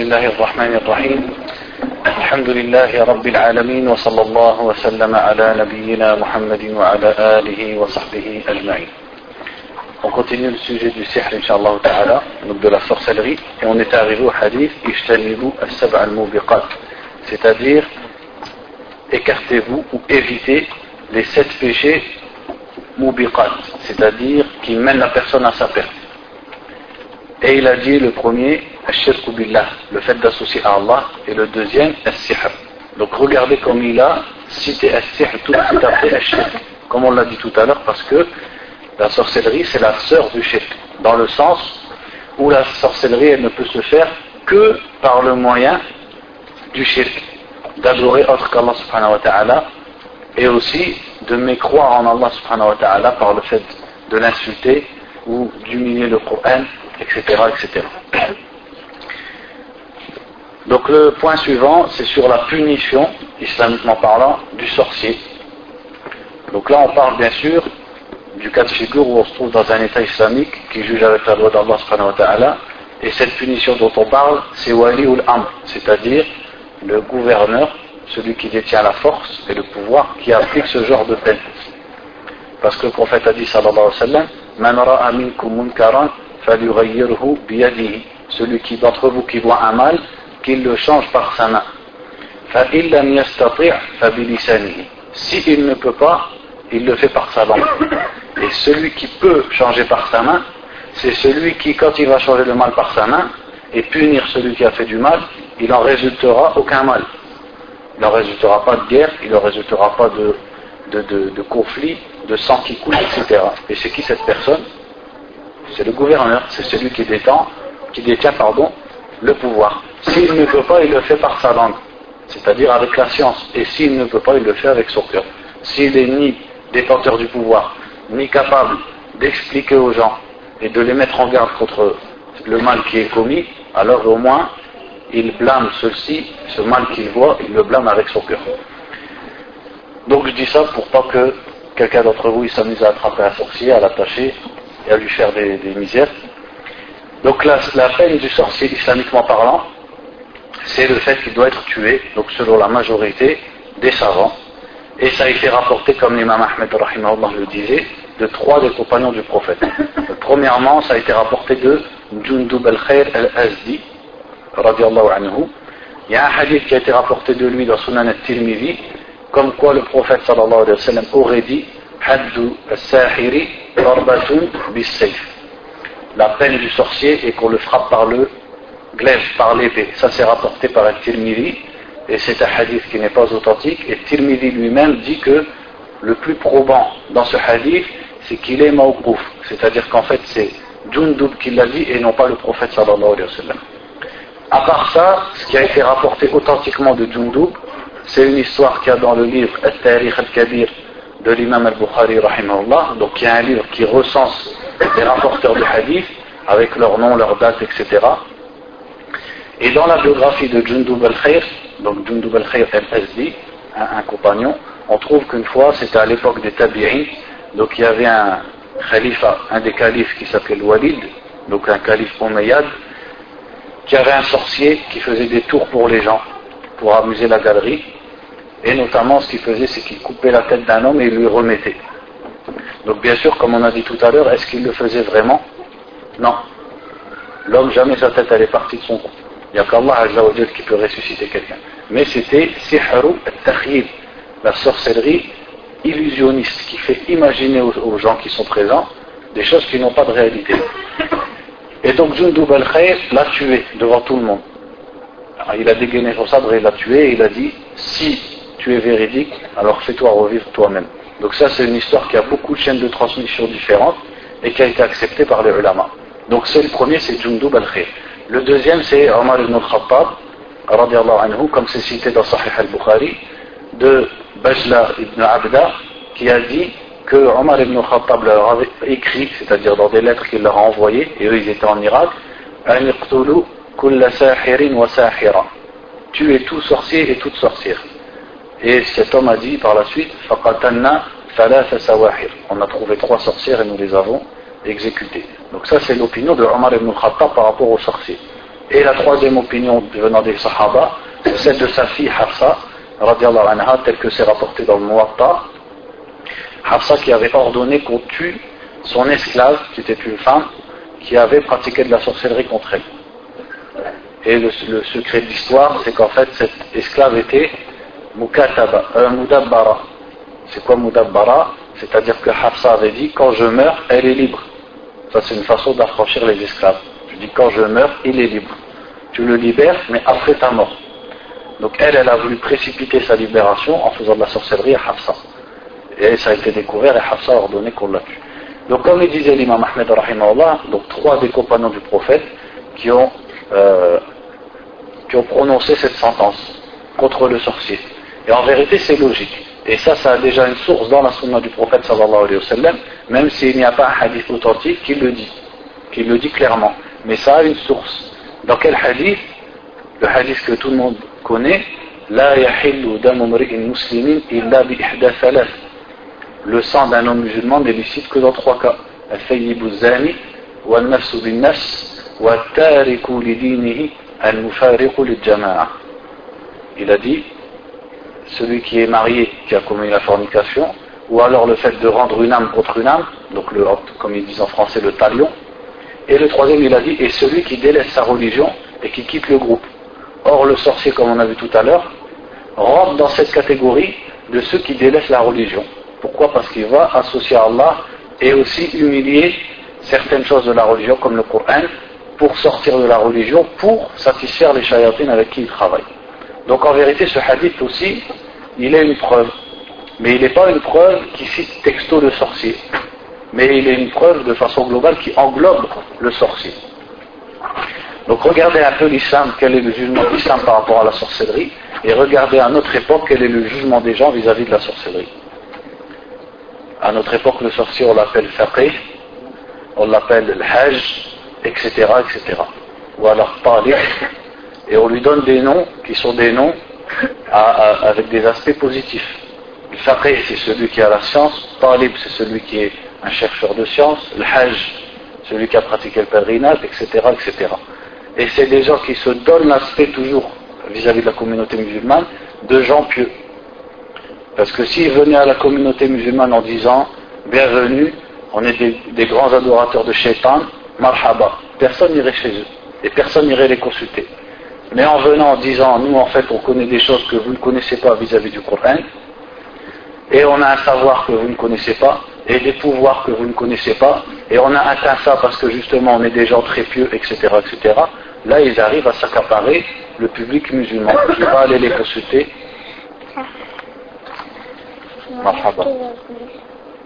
بسم الله الرحمن الرحيم الحمد لله رب العالمين وصلى الله وسلم على نبينا محمد وعلى آله وصحبه أجمعين On continue le sujet du sihr, Inch'Allah ta'ala, donc de la sorcellerie, et on est arrivé au hadith, Ishtanibu as-sab' al-mubiqat, c'est-à-dire, écartez-vous ou évitez les sept péchés mubiqat, c'est-à-dire qui mènent la personne à sa perte. Et il a dit le premier, Le fait d'associer à Allah, et le deuxième, As-sihr. Donc regardez comme il a cité As-sihr tout de suite après Ashirk, comme on l'a dit tout à l'heure, parce que la sorcellerie c'est la sœur du shirk, dans le sens où la sorcellerie elle ne peut se faire que par le moyen du shirk, d'adorer autre qu'Allah subhanahu wa ta'ala, et aussi de mécroire en Allah subhanahu wa ta'ala par le fait de l'insulter ou d'humilier le Coran etc., etc. Donc le point suivant, c'est sur la punition, islamiquement parlant, du sorcier. Donc là, on parle bien sûr du cas de figure où on se trouve dans un état islamique qui juge avec la loi d'Allah et cette punition dont on parle, c'est wali ul amr, c'est-à-dire le gouverneur, celui qui détient la force et le pouvoir, qui applique ce genre de peine. Parce que le prophète a dit sallallahu alayhi wa sallam, man ra'a minkum celui qui d'entre vous qui voit un mal, qu'il le change par sa main. S'il ne peut pas, il le fait par sa langue. Et celui qui peut changer par sa main, c'est celui qui, quand il va changer le mal par sa main et punir celui qui a fait du mal, il en résultera aucun mal. Il n'en résultera pas de guerre, il n'en résultera pas de conflit, de sang qui coule, etc. Et c'est qui cette personne? C'est le gouverneur, c'est celui qui détient, qui détient pardon, le pouvoir. S'il ne peut pas, il le fait par sa langue, c'est-à-dire avec la science. Et s'il ne peut pas, il le fait avec son cœur. S'il est ni détenteur du pouvoir, ni capable d'expliquer aux gens et de les mettre en garde contre le mal qui est commis, alors au moins il blâme ceci, ce mal qu'il voit, il le blâme avec son cœur. Donc je dis ça pour pas que quelqu'un d'entre vous s'amuse à attraper un sorcier, à l'attacher et à lui faire des, misères. Donc la, peine du sorcier islamiquement parlant, c'est le fait qu'il doit être tué, donc selon la majorité des savants. Et ça a été rapporté, comme l'imam Ahmed le disait, de trois des compagnons du prophète. Premièrement, ça a été rapporté de Jundub al-Khair al-Azdi, anhu. Il y a un hadith qui a été rapporté de lui dans Sunan al-Tirmidhi, comme quoi le prophète sallallahu alayhi wa sallam aurait dit Haddu al-Sahiri la peine du sorcier est qu'on le frappe par le glaive, par l'épée. Ça c'est rapporté par un Tirmidhi et c'est un hadith qui n'est pas authentique. Et Tirmidhi lui-même dit que le plus probant dans ce hadith, c'est qu'il est mawqouf. C'est-à-dire qu'en fait c'est Jundub qui l'a dit et non pas le prophète sallallahu alayhi wa sallam. À part ça, ce qui a été rapporté authentiquement de Jundub, c'est une histoire qu'il y a dans le livre Al-Tariq al-Kabir de l'imam al-Bukhari, donc il y a un livre qui recense les rapporteurs de hadith avec leur nom, leur date, etc. Et dans la biographie de Jundub al-Khair, donc Jundub al-Khair al-Azdi, un, compagnon, on trouve qu'une fois, c'était à l'époque des Tabi'in, donc il y avait un khalifa, un des califes qui s'appelait Walid, donc un calife Umayyad, qui avait un sorcier qui faisait des tours pour les gens, pour amuser la galerie, et notamment, ce qu'il faisait, c'est qu'il coupait la tête d'un homme et lui remettait. Donc, bien sûr, comme on a dit tout à l'heure, est-ce qu'il le faisait vraiment? Non. L'homme, jamais sa tête, elle est partie de son cou. Il n'y a qu'Allah qui peut ressusciter quelqu'un. Mais c'était sihru al la sorcellerie illusionniste qui fait imaginer aux, gens qui sont présents des choses qui n'ont pas de réalité. Et donc Jundub al-Khair l'a tué devant tout le monde. il a dégainé son sabre et l'a tué et il a dit si tu es véridique, alors fais-toi revivre toi-même. Donc ça, c'est une histoire qui a beaucoup de chaînes de transmission différentes et qui a été acceptée par les ulama. Donc c'est le premier, c'est Jundub al-Khir. Le deuxième, c'est Omar ibn al-Khattab, anhu, comme c'est cité dans Sahih al-Bukhari, de Bajla ibn Abda, qui a dit que Omar ibn al-Khattab leur avait écrit, c'est-à-dire dans des lettres qu'il leur a envoyées, et eux ils étaient en Irak. Tuer tout sorcier et toute sorcière. Et cet homme a dit par la suite, on a trouvé trois sorcières et nous les avons exécutées. Donc ça c'est l'opinion de Omar ibn Khattab par rapport aux sorciers. Et la troisième opinion venant des Sahaba, c'est celle de sa fille Hafsa, anha, telle que c'est rapporté dans le Muwatta. Hafsa qui avait ordonné qu'on tue son esclave, qui était une femme, qui avait pratiqué de la sorcellerie contre elle. Et le, secret de l'histoire, c'est qu'en fait, cet esclave était Mukataba, euh, Mudabbara. C'est quoi Mudabbara? C'est-à-dire que Hafsa avait dit, quand je meurs, elle est libre. Ça, c'est une façon d'affranchir les esclaves. Je dis, quand je meurs, il est libre. Tu le libères, mais après ta mort. Donc elle, elle a voulu précipiter sa libération en faisant de la sorcellerie à Hafsa. Et ça a été découvert et Hafsa a ordonné qu'on la tue. Donc comme le disait l'imam Ahmed donc trois des compagnons du prophète qui ont, euh, qui ont prononcé cette sentence contre le sorcier. Et en vérité c'est logique. Et ça, ça a déjà une source dans la sunna du prophète sallallahu alayhi wa sallam, même s'il n'y a pas un hadith authentique qui le dit, qui le dit clairement. Mais ça a une source. Dans quel hadith? Le hadith que tout le monde connaît, La yahillu muslimin illa bi Le sang d'un homme musulman n'est licite que dans trois cas. Al-Fayyibu zani, bin wa ta'ikulidini al-jama'a. Il a dit, celui qui est marié qui a commis la fornication ou alors le fait de rendre une âme contre une âme donc le, comme ils disent en français le talion et le troisième il a dit et celui qui délaisse sa religion et qui quitte le groupe Or, le sorcier, comme on a vu tout à l'heure, rentre dans cette catégorie de ceux qui délaissent la religion. Pourquoi? Parce qu'il va associer à Allah et aussi humilier certaines choses de la religion, comme le Coran, pour sortir de la religion, pour satisfaire les chayatines avec qui il travaille. Donc en vérité, ce hadith aussi, il est une preuve. Mais il n'est pas une preuve qui cite texto le sorcier. Mais il est une preuve de façon globale qui englobe le sorcier. Donc regardez un peu l'islam, quel est le jugement de l'islam par rapport à la sorcellerie, et regardez à notre époque quel est le jugement des gens vis-à-vis de la sorcellerie. À notre époque, le sorcier, on l'appelle faqih, on l'appelle le hajj, etc., etc. Ou alors talib, et on lui donne des noms qui sont des noms avec des aspects positifs. Le c'est celui qui a la science, talib, c'est celui qui est un chercheur de science, le hajj, celui qui a pratiqué le pèlerinage, etc., etc. Et c'est des gens qui se donnent l'aspect toujours vis-à-vis de la communauté musulmane de gens pieux. Parce que s'ils venaient à la communauté musulmane en disant Bienvenue, on est des, grands adorateurs de shaitan, marhaba, personne n'irait chez eux et personne n'irait les consulter. Mais en venant en disant Nous en fait on connaît des choses que vous ne connaissez pas vis-à-vis du Coran, et on a un savoir que vous ne connaissez pas, et des pouvoirs que vous ne connaissez pas, et on a atteint ça parce que justement on est des gens très pieux, etc., etc., là ils arrivent à s'accaparer le public musulman qui va aller les consulter.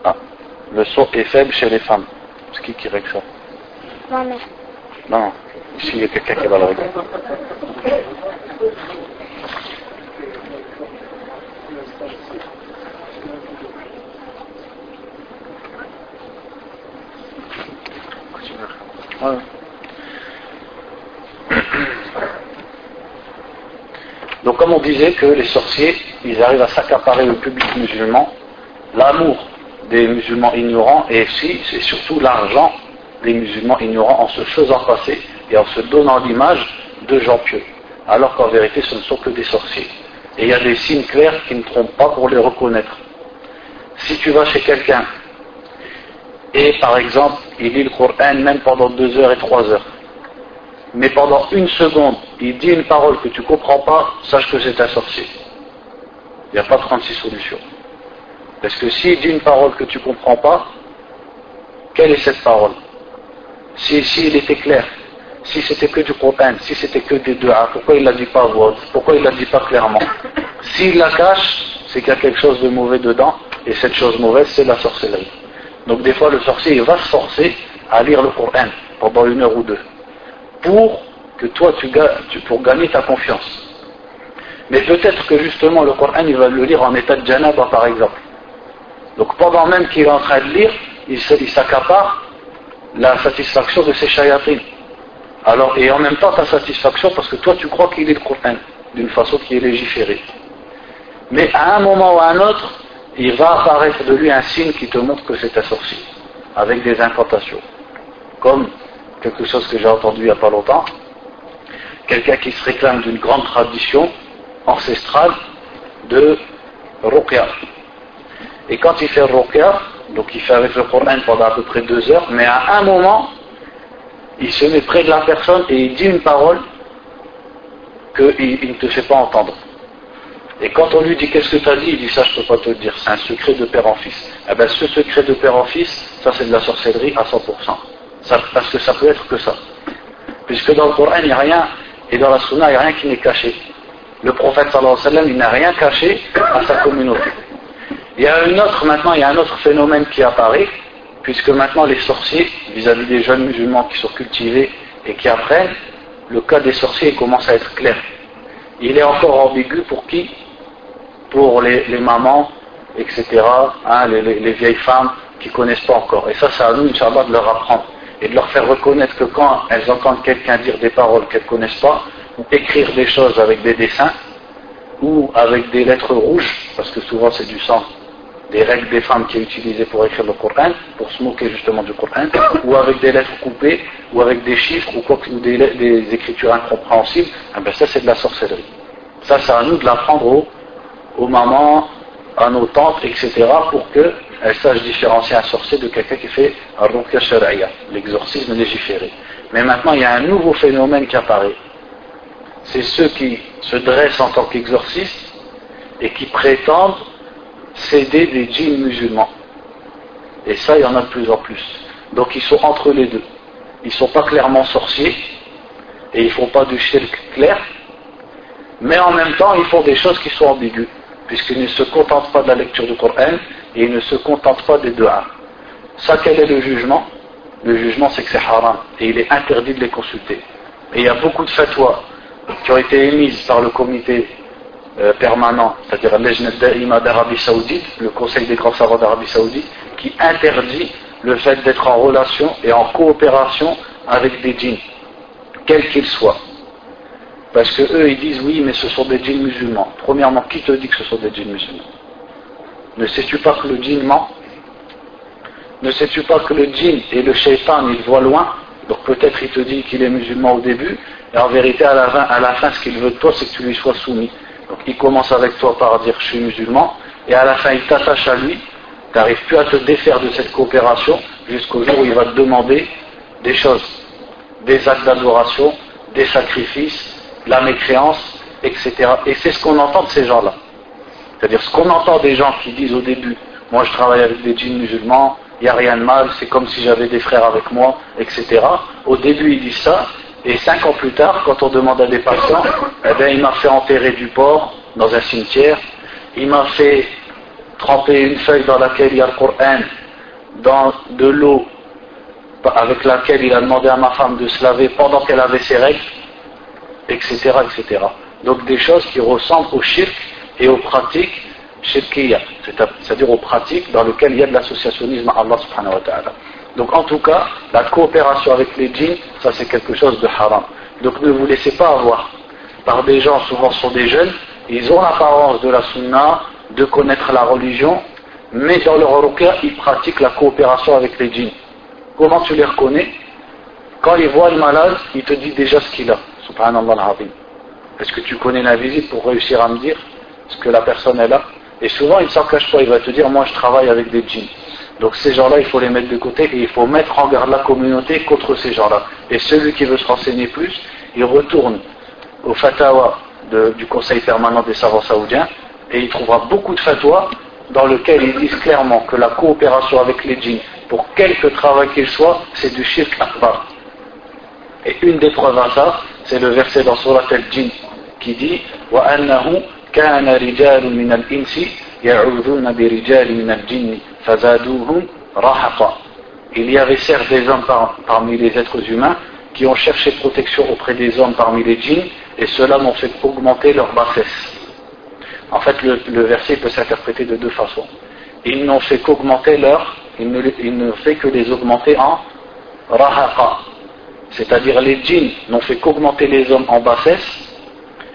Ah, le son est faible chez les femmes. C'est qui qui règle ça? Non, ici il y a quelqu'un qui va le régler. Donc comme on disait que les sorciers, ils arrivent à s'accaparer le public musulman, l'amour des musulmans ignorants et aussi, c'est surtout l'argent des musulmans ignorants en se faisant passer et en se donnant l'image de gens pieux. Alors qu'en vérité, ce ne sont que des sorciers. Et il y a des signes clairs qui ne trompent pas pour les reconnaître. Si tu vas chez quelqu'un et par exemple, il lit le Coran même pendant deux heures et trois heures. Mais pendant une seconde, il dit une parole que tu ne comprends pas, sache que c'est un sorcier. Il n'y a pas 36 solutions. Parce que s'il dit une parole que tu ne comprends pas, quelle est cette parole? Si, si il était clair, si c'était que du Coran, si c'était que des deux, pourquoi il ne la dit pas à voix Pourquoi il ne la dit pas clairement? S'il la cache, c'est qu'il y a quelque chose de mauvais dedans, et cette chose mauvaise, c'est la sorcellerie. Donc des fois le sorcier il va se forcer à lire le Coran pendant une heure ou deux pour que toi tu, tu pour gagner ta confiance. Mais peut-être que justement le Coran il va le lire en état de janaba par exemple. Donc pendant même qu'il est en train de lire, il s'accapare la satisfaction de ses shayatines. Alors, et en même temps ta satisfaction parce que toi tu crois qu'il est le Coran d'une façon qui est légiférée. Mais à un moment ou à un autre, il va apparaître de lui un signe qui te montre que c'est un sorcier, avec des incantations. Comme quelque chose que j'ai entendu il n'y a pas longtemps, quelqu'un qui se réclame d'une grande tradition ancestrale de ruqya. Et quand il fait ruqya, donc il fait avec le Coran pendant à peu près deux heures, mais à un moment, il se met près de la personne et il dit une parole qu'il ne te fait pas entendre. Et quand on lui dit qu'est-ce que tu as dit, il dit ça je ne peux pas te le dire, c'est un secret de père en fils. Eh bien ce secret de père en fils, ça c'est de la sorcellerie à 100%. Ça, parce que ça peut être que ça. Puisque dans le Coran, il n'y a rien, et dans la Sunna, il n'y a rien qui n'est caché. Le prophète sallallahu alayhi wa sallam, il n'a rien caché à sa communauté. Il y a une autre, maintenant, il y a un autre phénomène qui apparaît, puisque maintenant les sorciers, vis-à-vis des jeunes musulmans qui sont cultivés et qui apprennent, le cas des sorciers commence à être clair. Il est encore ambigu pour qui? Pour les, mamans, etc., hein, les, vieilles femmes qui ne connaissent pas encore. Et ça, c'est à nous, Inch'Allah, de leur apprendre et de leur faire reconnaître que quand elles entendent quelqu'un dire des paroles qu'elles ne connaissent pas, ou écrire des choses avec des dessins, ou avec des lettres rouges, parce que souvent c'est du sang, des règles des femmes qui est utilisées pour écrire le Coran, pour se moquer justement du Coran, ou avec des lettres coupées, ou avec des chiffres, ou, quoi, des, écritures incompréhensibles, eh ben ça c'est de la sorcellerie. Ça c'est à nous de l'apprendre aux, aux mamans, à nos tantes, etc., pour qu'elles sachent différencier un sorcier de quelqu'un qui fait l'exorcisme légiféré. Mais maintenant, il y a un nouveau phénomène qui apparaît. C'est ceux qui se dressent en tant qu'exorcistes et qui prétendent céder des djinns musulmans. Et ça, il y en a de plus en plus. Donc ils sont entre les deux. Ils ne sont pas clairement sorciers et ils ne font pas du shirk clair, mais en même temps, ils font des choses qui sont ambiguës puisqu'ils ne se contentent pas de la lecture du Coran et ils ne se contentent pas des deux Ça, quel est le jugement? Le jugement, c'est que c'est haram et il est interdit de les consulter. Et il y a beaucoup de fatwas qui ont été émises par le comité euh, permanent, c'est-à-dire d'Arabie Saoudite, le Conseil des grands savants d'Arabie Saoudite, qui interdit le fait d'être en relation et en coopération avec des djinns, quels qu'ils soient. Parce que eux, ils disent oui, mais ce sont des djinns musulmans. Premièrement, qui te dit que ce sont des djinns musulmans? Ne sais-tu pas que le djinn ment? Ne sais-tu pas que le djinn et le shaitan, ils voient loin? Donc peut-être il te dit qu'il est musulman au début, et en vérité, à la fin, à la fin ce qu'il veut de toi, c'est que tu lui sois soumis. Donc il commence avec toi par dire je suis musulman, et à la fin, il t'attache à lui, tu n'arrives plus à te défaire de cette coopération, jusqu'au jour où il va te demander des choses, des actes d'adoration, des sacrifices, la mécréance, etc. Et c'est ce qu'on entend de ces gens-là. C'est-à-dire ce qu'on entend des gens qui disent au début, moi je travaille avec des djinns musulmans, il n'y a rien de mal, c'est comme si j'avais des frères avec moi, etc. Au début ils disent ça, et cinq ans plus tard, quand on demande à des patients, eh bien, il m'a fait enterrer du porc dans un cimetière, il m'a fait tremper une feuille dans laquelle il y a le Coran, dans de l'eau avec laquelle il a demandé à ma femme de se laver pendant qu'elle avait ses règles, etc., etc. Donc des choses qui ressemblent au shirk et aux pratiques shirkiyya, c'est-à-dire aux pratiques dans lesquelles il y a de l'associationnisme à Allah subhanahu wa ta'ala. Donc en tout cas, la coopération avec les djinns, ça c'est quelque chose de haram. Donc ne vous laissez pas avoir par des gens, souvent sont des jeunes, ils ont l'apparence de la sunna, de connaître la religion, mais dans leur ruqya, ils pratiquent la coopération avec les djinns. Comment tu les reconnais? Quand ils voient le malade, ils te disent déjà ce qu'il a. Subhanallah Est-ce que tu connais l'invisible pour réussir à me dire ce que la personne est là Et souvent, il ne s'en cache pas, il va te dire Moi, je travaille avec des djinns. Donc ces gens-là, il faut les mettre de côté et il faut mettre en garde la communauté contre ces gens-là. Et celui qui veut se renseigner plus, il retourne au fatawa du Conseil permanent des savants saoudiens et il trouvera beaucoup de fatwas dans lesquels ils disent clairement que la coopération avec les djinns, pour quelque travail qu'il soit, c'est du shirk akbar. Et une des preuves à ça, c'est le verset dans Surat al-Jinn qui dit « Wa annahu kana min al-insi » يَعُوذُونَ بِرِجَالٍ مِنَ الْجِنِّ فَزَادُوهُمْ رَحَقًا Il y avait certes des hommes parmi les êtres humains qui ont cherché protection auprès des hommes parmi les djinns et cela m'ont fait augmenter leur bassesse. En fait, le, verset peut s'interpréter de deux façons. Ils n'ont fait qu'augmenter leur, ils ne, ils ne fait que les augmenter en rahaqa, c'est-à-dire les djinns n'ont fait qu'augmenter les hommes en bassesse,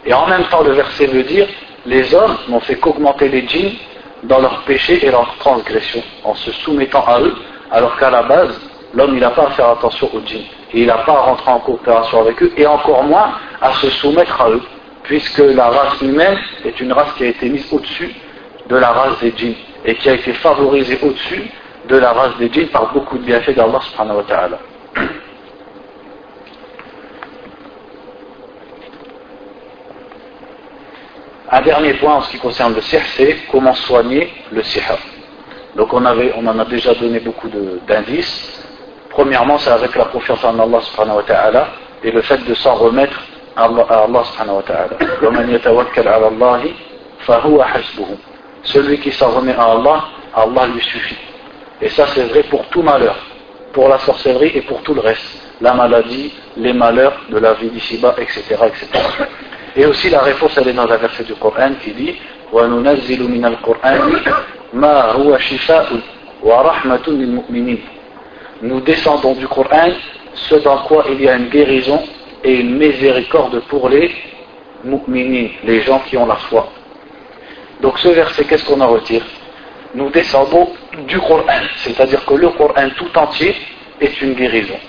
et en même temps le verset veut dire les hommes n'ont fait qu'augmenter les djinns dans leurs péchés et leurs transgressions, en se soumettant à eux, alors qu'à la base, l'homme n'a pas à faire attention aux djinns, et il n'a pas à rentrer en coopération avec eux, et encore moins à se soumettre à eux, puisque la race humaine est une race qui a été mise au-dessus de la race des djinns et qui a été favorisée au-dessus de la race des djinns par beaucoup de bienfaits d'Allah subhanahu wa ta'ala. Un dernier point en ce qui concerne le sihr, comment soigner le sihr. Donc on, en a déjà donné beaucoup d'indices. Premièrement, c'est avec la confiance en Allah subhanahu wa ta'ala et le fait de s'en remettre à Allah subhanahu wa ta'ala. Celui qui s'en remet à Allah, Allah lui suffit. Et ça c'est vrai pour tout malheur, pour la sorcellerie et pour tout le reste. La maladie, les malheurs de la vie d'ici-bas, etc., etc. Et aussi la réponse, elle est dans un verset du Coran qui dit وَنُنَزِّلُ مِنَ الْقُرْآنِ مَا هُوَ شِفَاءٌ وَرَحْمَةٌ لِلْمُؤْمِنِينَ Nous descendons du Coran ce dans quoi il y a une guérison et une miséricorde pour les mu'minines, les gens qui ont la foi. Donc ce verset, qu'est-ce qu'on en retire? Nous descendons du Coran, c'est-à-dire que le Coran tout entier est une guérison.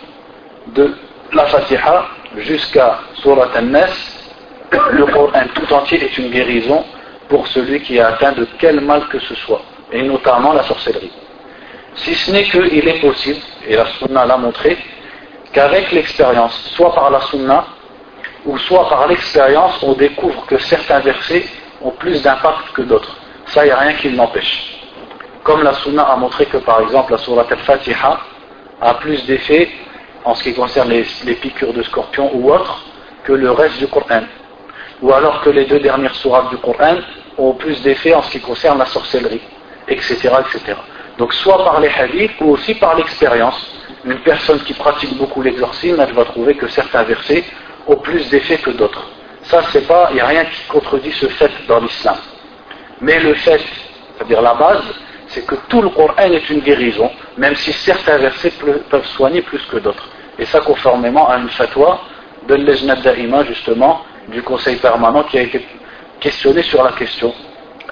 De la Fatiha jusqu'à Surat al-Nas, le Coran tout entier est une guérison pour celui qui est atteint de quel mal que ce soit, et notamment la sorcellerie. Si ce n'est qu'il est possible, et la Sunna l'a montré, qu'avec l'expérience, soit par la Sunna, ou soit par l'expérience, on découvre que certains versets ont plus d'impact que d'autres. Ça, il n'y a rien qui l'empêche. Comme la Sunna a montré que par exemple la Surah Al-Fatiha a plus d'effet en ce qui concerne les, les, piqûres de scorpions ou autres que le reste du Coran. Ou alors que les deux dernières sourates du Coran ont plus d'effet en ce qui concerne la sorcellerie, etc., etc. Donc soit par les hadiths ou aussi par l'expérience. Une personne qui pratique beaucoup l'exorcisme, elle va trouver que certains versets ont plus d'effet que d'autres. Ça, c'est pas, il n'y a rien qui contredit ce fait dans l'islam. Mais le fait, c'est-à-dire la base, c'est que tout le Coran est une guérison, même si certains versets peuvent soigner plus que d'autres. Et ça conformément à une fatwa de l'Ejnad Da'ima, justement, du Conseil permanent qui a été questionné sur la question.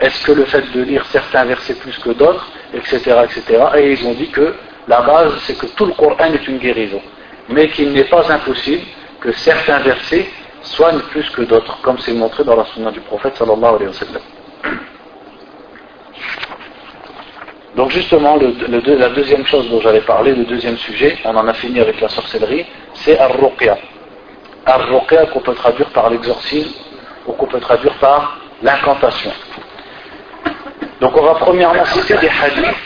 Est-ce que le fait de lire certains versets plus que d'autres, etc., etc., et ils ont dit que la base, c'est que tout le Coran est une guérison, mais qu'il n'est pas impossible que certains versets soignent plus que d'autres, comme c'est montré dans la sunna du prophète sallallahu alayhi wa sallam. Donc justement, la deuxième chose dont j'avais parlé, le deuxième sujet, on en a fini avec la sorcellerie, c'est ar-ruqya. Qu'on peut traduire par l'exorcisme ou qu'on peut traduire par l'incantation. Donc on va premièrement citer des hadiths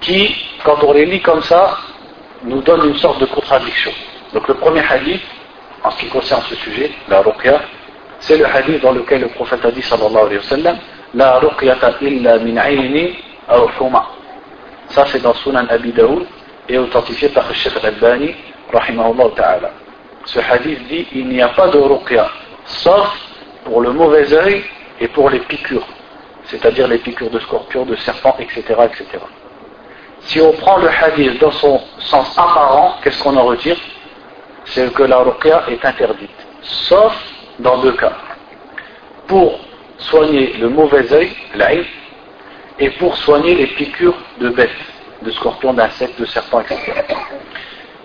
qui, quand on les lit comme ça, nous donnent une sorte de contradiction. Donc le premier hadith, en ce qui concerne ce sujet, la ruqya, c'est le hadith dans lequel le prophète a dit sallallahu alayhi wa la ruqyata illa min. Ça c'est dans Sunan Abi et authentifié par le Al-Albani, rahimahullah ta'ala. Ce hadith dit, il n'y a pas de ruqya, sauf pour le mauvais œil et pour les piqûres, c'est-à-dire les piqûres de scorpions, de serpents, etc., etc. Si on prend le hadith dans son sens apparent, qu'est-ce qu'on en retire? C'est que la ruqya est interdite, sauf dans deux cas. Pour soigner le mauvais œil, l'aïe, et pour soigner les piqûres de bêtes, de scorpions, d'insectes, de serpents, etc.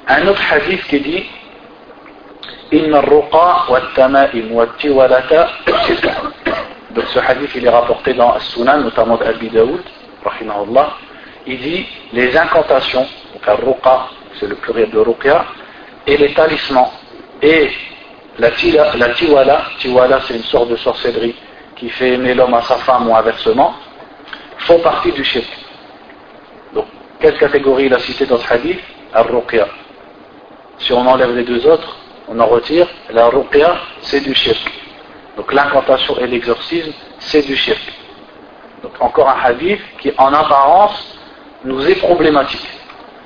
Un autre hadith qui dit Wa tamaim wa tiwalata Donc ce hadith il est rapporté dans As-Sunan, notamment d'Abi Daoud. Il dit les incantations, donc ruqa, c'est le pluriel de ruqya, et les talismans, et la, tila, la tiwala, tiwala c'est une sorte de sorcellerie qui fait aimer l'homme à sa femme ou inversement, font partie du shirk. Donc, quelle catégorie il a cité dans ce hadith? Ar-Ruqya. Si on enlève les deux autres, on en retire, la Ruqya, c'est du shirk. Donc l'incantation et l'exorcisme, c'est du shirk. Donc encore un hadith qui en apparence nous est problématique.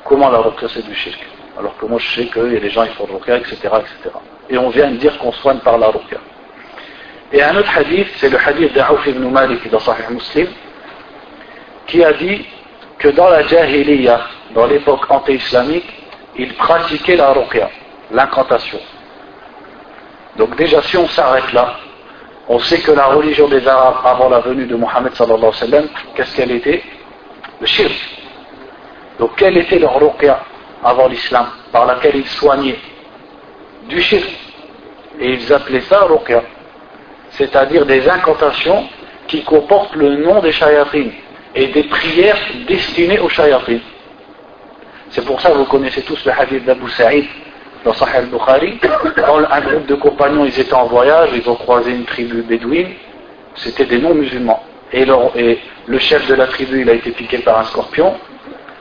Comment la Ruqya c'est du shirk? Alors que moi je sais qu'il y a des gens qui font Ruqya, etc., etc. Et on vient de dire qu'on soigne par la Ruqya. Et un autre hadith, c'est le hadith d'Aouf ibn Malik dans Sahih Muslim, qui a dit que dans la Jahiliya, dans l'époque anté-islamique, ils pratiquaient la ruqya, l'incantation. Donc déjà si on s'arrête là, on sait que la religion des Arabes avant la venue de Mohammed sallallahu alayhi wa sallam, qu'est-ce qu'elle était? Le shirk. Donc quelle était leur ruqya avant l'islam, par laquelle ils soignaient Du shirk? Et ils appelaient ça ruqya. C'est-à-dire des incantations qui comportent le nom des shayatin et des prières destinées aux shayatin. C'est pour ça que vous connaissez tous le hadith d'Abu Sa'id dans Sahih al-Bukhari. Quand un groupe de compagnons ils étaient en voyage, ils ont croisé une tribu bédouine, c'était des non-musulmans. Et, le chef de la tribu il a été piqué par un scorpion.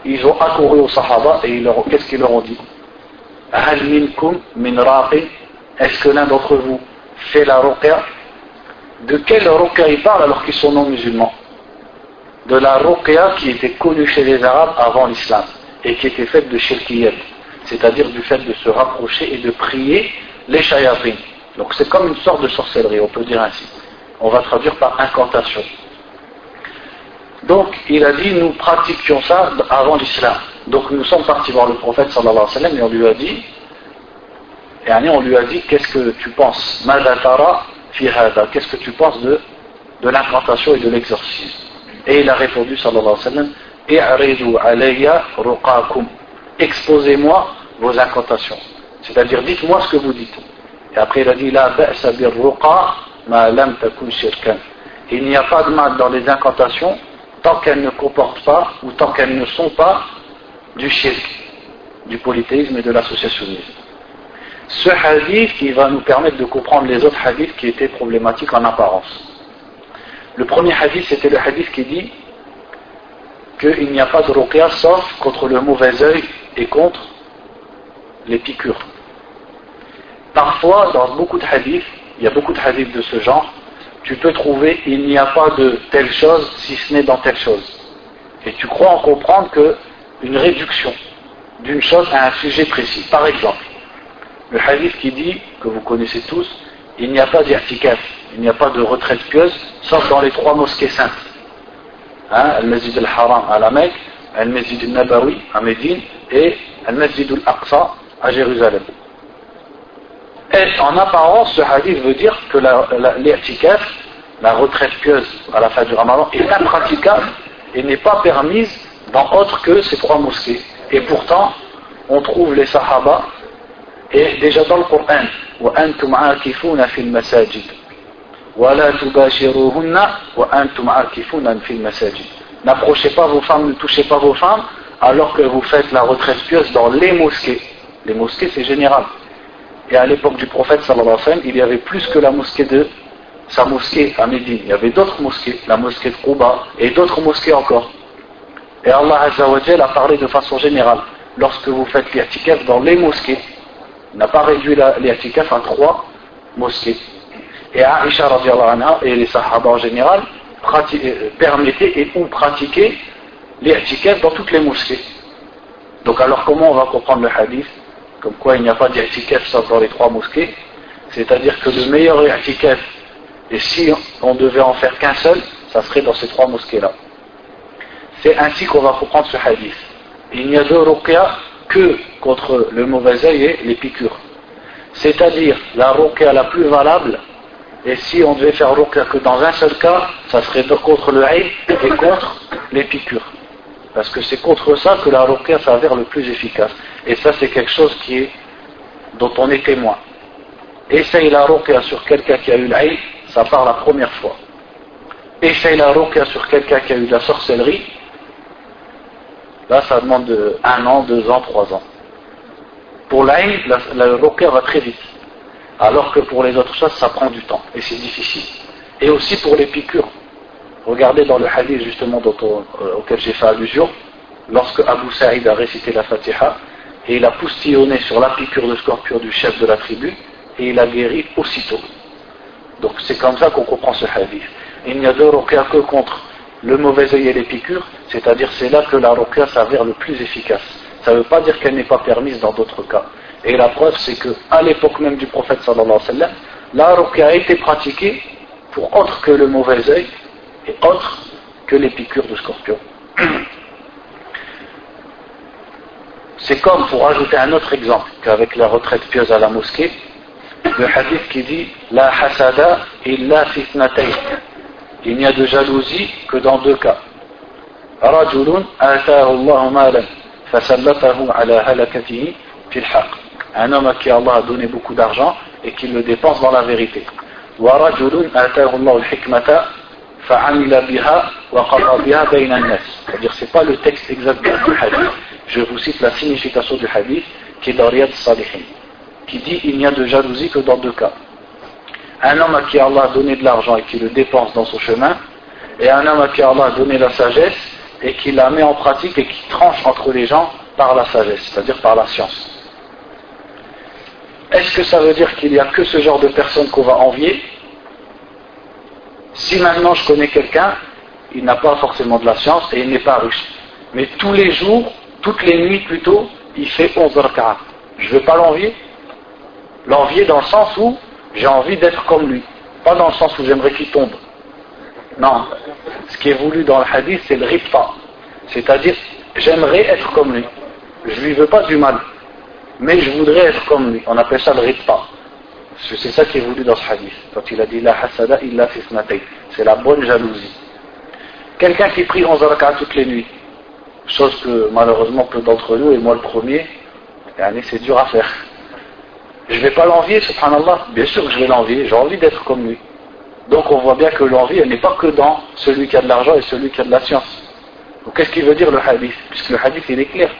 Ils ont accouru aux Sahaba et qu'est-ce qu'ils leur ont dit? Est-ce que l'un d'entre vous fait la ruqya De quelle ruqya il parle alors qu'ils sont non-musulmans? De la ruqya qui était connue chez les Arabes avant l'islam et qui était faite de shirkiyat, c'est-à-dire du fait de se rapprocher et de prier les shayatin. Donc c'est comme une sorte de sorcellerie, on peut dire ainsi. On va traduire par incantation. Donc il a dit nous pratiquions ça avant l'islam. Donc nous sommes partis voir le prophète sallallahu et on lui a dit et on lui a dit qu'est-ce que tu penses? Qu'est-ce que tu penses de, de l'incantation et de l'exorcisme? Et il a répondu sallallahu alayhi wa sallam Exposez-moi vos incantations. C'est-à-dire, dites-moi ce que vous dites. Et après, il a dit, La ma Il n'y a pas de mal dans les incantations tant qu'elles ne comportent pas ou tant qu'elles ne sont pas du shirk, du polythéisme et de l'associationnisme. Ce hadith qui va nous permettre de comprendre les autres hadiths qui étaient problématiques en apparence. Le premier hadith, c'était le hadith qui dit qu'il n'y a pas de ruqya sauf contre le mauvais œil et contre les piqûres. Parfois, dans beaucoup de hadiths, il y a beaucoup de hadiths de ce genre, tu peux trouver il n'y a pas de telle chose si ce n'est dans telle chose. Et tu crois en comprendre que une réduction d'une chose à un sujet précis. Par exemple, le hadith qui dit, que vous connaissez tous, il n'y a pas d'irtikaf, il n'y a pas de retraite pieuse, sauf dans les trois mosquées saintes. Hein, Al-Masjid al-Haram à la Mecque, Al-Masjid al-Nabawi à Médine et Al-Masjid al-Aqsa à Jérusalem. Et en apparence, ce hadith veut dire que l'irtikaf, la, la retraite pieuse à la fin du ramadan, est impraticable et n'est pas permise dans autre que ces trois mosquées. Et pourtant, on trouve les sahaba, et déjà dans le Coran, وَأَنْتُمْ عَاكِفُونَ فِي الْمَسَاجِدِ N'approchez pas vos femmes, ne touchez pas vos femmes alors que vous faites la retraite pieuse dans les mosquées. Les mosquées c'est général. Et à l'époque du prophète sallallahu alayhi wa il y avait plus que la mosquée de sa mosquée à Médine. Il y avait d'autres mosquées, la mosquée de Kouba et d'autres mosquées encore. Et Allah a parlé de façon générale. Lorsque vous faites l'i'tikaf dans les mosquées, il n'a pas réduit l'i'tikaf à trois mosquées. Et Aisha anha, et les Sahaba en général euh, permettaient et ou pratiquaient les dans toutes les mosquées. Donc alors comment on va comprendre le hadith? Comme quoi il n'y a pas d'i'tikaf sauf dans les trois mosquées. C'est-à-dire que le meilleur i'tikaf, et si on devait en faire qu'un seul, ça serait dans ces trois mosquées-là. C'est ainsi qu'on va comprendre ce hadith. Il n'y a de ruqya que contre le mauvais œil et les piqûres. C'est-à-dire la ruqya la plus valable, et si on devait faire ruqya que dans un seul cas, ça serait contre le haï et contre les piqûres. Parce que c'est contre ça que la ruqya s'avère le plus efficace. Et ça, c'est quelque chose qui est, dont on est témoin. Essaye la ruqya sur quelqu'un qui a eu l'haï, ça part la première fois. Essaye la ruqya sur quelqu'un qui a eu de la sorcellerie, là, ça demande un an, deux ans, trois ans. Pour l'haï, la, la ruqya va très vite. Alors que pour les autres choses, ça prend du temps et c'est difficile. Et aussi pour les piqûres. Regardez dans le hadith justement euh, auquel j'ai fait allusion, lorsque Abu Saïd a récité la Fatiha, et il a poustillonné sur la piqûre de scorpion du chef de la tribu, et il a guéri aussitôt. Donc c'est comme ça qu'on comprend ce hadith. Il n'y a de ruqya que contre le mauvais œil et les piqûres, c'est-à-dire c'est là que la s'avère le plus efficace. Ça ne veut pas dire qu'elle n'est pas permise dans d'autres cas. Et la preuve, c'est qu'à l'époque même du prophète sallallahu alayhi wa sallam, la a été pratiquée pour autre que le mauvais œil et autre que les piqûres de scorpion. C'est comme, pour ajouter un autre exemple, qu'avec la retraite pieuse à la mosquée, le hadith qui dit La hasada illa fitnatayn. Il n'y a de jalousie que dans deux cas. رجل آتاه الله مالا فسلطه على هلكته في الحق un homme à qui Allah a donné beaucoup d'argent et qu'il le dépense dans la vérité. C'est-à-dire c'est pas le texte exact du hadith. Je vous cite la signification du hadith qui est dans Riyad Salihin, qui dit il n'y a de jalousie que dans deux cas. Un homme à qui Allah a donné de l'argent et qui le dépense dans son chemin, et un homme à qui Allah a donné la sagesse et qui la met en pratique et qui tranche entre les gens par la sagesse, c'est-à-dire par la science. Est-ce que ça veut dire qu'il n'y a que ce genre de personnes qu'on va envier Si maintenant je connais quelqu'un, il n'a pas forcément de la science et il n'est pas riche, mais tous les jours, toutes les nuits plutôt, il fait 11 rak'at. Je ne veux pas l'envier L'envier dans le sens où j'ai envie d'être comme lui, pas dans le sens où j'aimerais qu'il tombe. Non, ce qui est voulu dans le hadith, c'est le ripta, c'est-à-dire j'aimerais être comme lui. Je lui veux pas du mal mais je voudrais être comme lui. On appelle ça le ritpa. C'est ça qui est voulu dans ce hadith. Quand il a dit la hasada illa C'est la bonne jalousie. Quelqu'un qui prie 11 rak'at toutes les nuits. Chose que malheureusement peu d'entre nous, et moi le premier, c'est dur à faire. Je ne vais pas l'envier, subhanallah. Bien sûr que je vais l'envier. J'ai envie d'être comme lui. Donc on voit bien que l'envie, elle n'est pas que dans celui qui a de l'argent et celui qui a de la science. Donc qu'est-ce qu'il veut dire le hadith? Puisque le hadith, il est clair.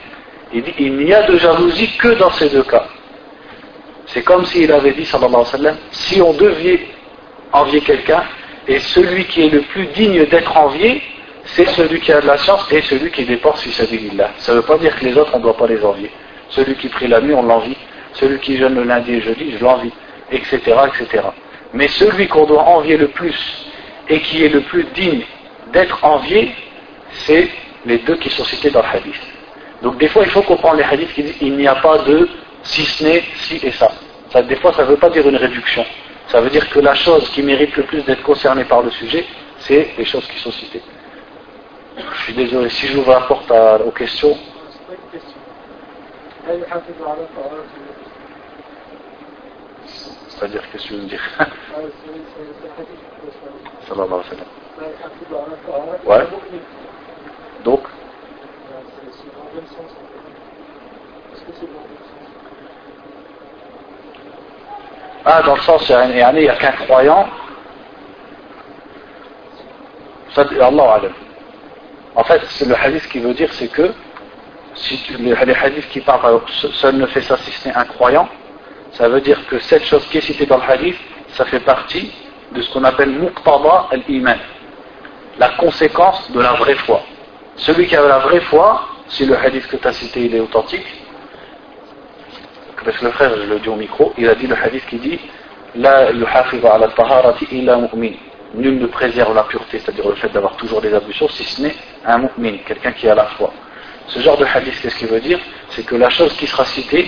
Il dit il n'y a de jalousie que dans ces deux cas. C'est comme s'il avait dit, sallallahu alayhi wa sallam, si on devait envier quelqu'un, et celui qui est le plus digne d'être envié, c'est celui qui a de la science et celui qui dépense là. Ça ne veut pas dire que les autres, on ne doit pas les envier. Celui qui prie la nuit, on l'envie. Celui qui jeûne le lundi et jeudi, je l'envie. Etc., etc. Mais celui qu'on doit envier le plus et qui est le plus digne d'être envié, c'est les deux qui sont cités dans le hadith. Donc des fois, il faut comprendre les hadiths qui disent il n'y a pas de si ce n'est si et ça. ça des fois, ça ne veut pas dire une réduction. Ça veut dire que la chose qui mérite le plus d'être concernée par le sujet, c'est les choses qui sont citées. Je suis désolé, si j'ouvre la porte aux questions. C'est-à-dire, qu'est-ce que tu veux dire? Sallallahu alayhi wa Ouais. Donc? Ah, dans le sens, il n'y a qu'un croyant. Allah En fait, le hadith qui veut dire, c'est que si les hadiths qui parlent, seul ne fait ça un croyant, ça veut dire que cette chose qui est citée dans le hadith, ça fait partie de ce qu'on appelle muqtada al-iman, la conséquence de la vraie foi. Celui qui a la vraie foi, si le hadith que tu as cité il est authentique, parce que le frère, je le dis au micro, il a dit le hadith qui dit La ala taharati illa mu'min. Nul ne préserve la pureté, c'est-à-dire le fait d'avoir toujours des ablutions, si ce n'est un mu'min, quelqu'un qui a la foi. Ce genre de hadith, qu'est-ce qu'il veut dire? C'est que la chose qui sera citée,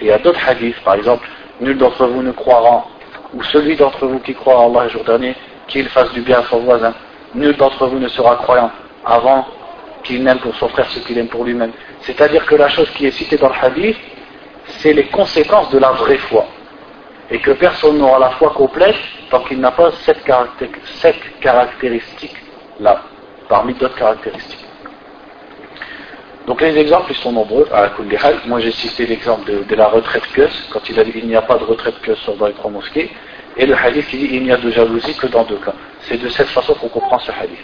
et il y a d'autres hadiths, par exemple, nul d'entre vous ne croira, ou celui d'entre vous qui croit à Allah le jour dernier, qu'il fasse du bien à son voisin, nul d'entre vous ne sera croyant avant qu'il n'aime pour son frère ce qu'il aime pour lui-même. C'est-à-dire que la chose qui est citée dans le hadith, c'est les conséquences de la vraie foi. Et que personne n'aura la foi complète tant qu'il n'a pas cette, caractéristique-là, parmi d'autres caractéristiques. Donc les exemples ils sont nombreux à Moi j'ai cité l'exemple de, la retraite pieuse, quand il a dit qu'il n'y a pas de retraite pieuse dans les trois mosquées, et le hadith qui dit qu'il n'y a de jalousie que dans deux cas. C'est de cette façon qu'on comprend ce hadith.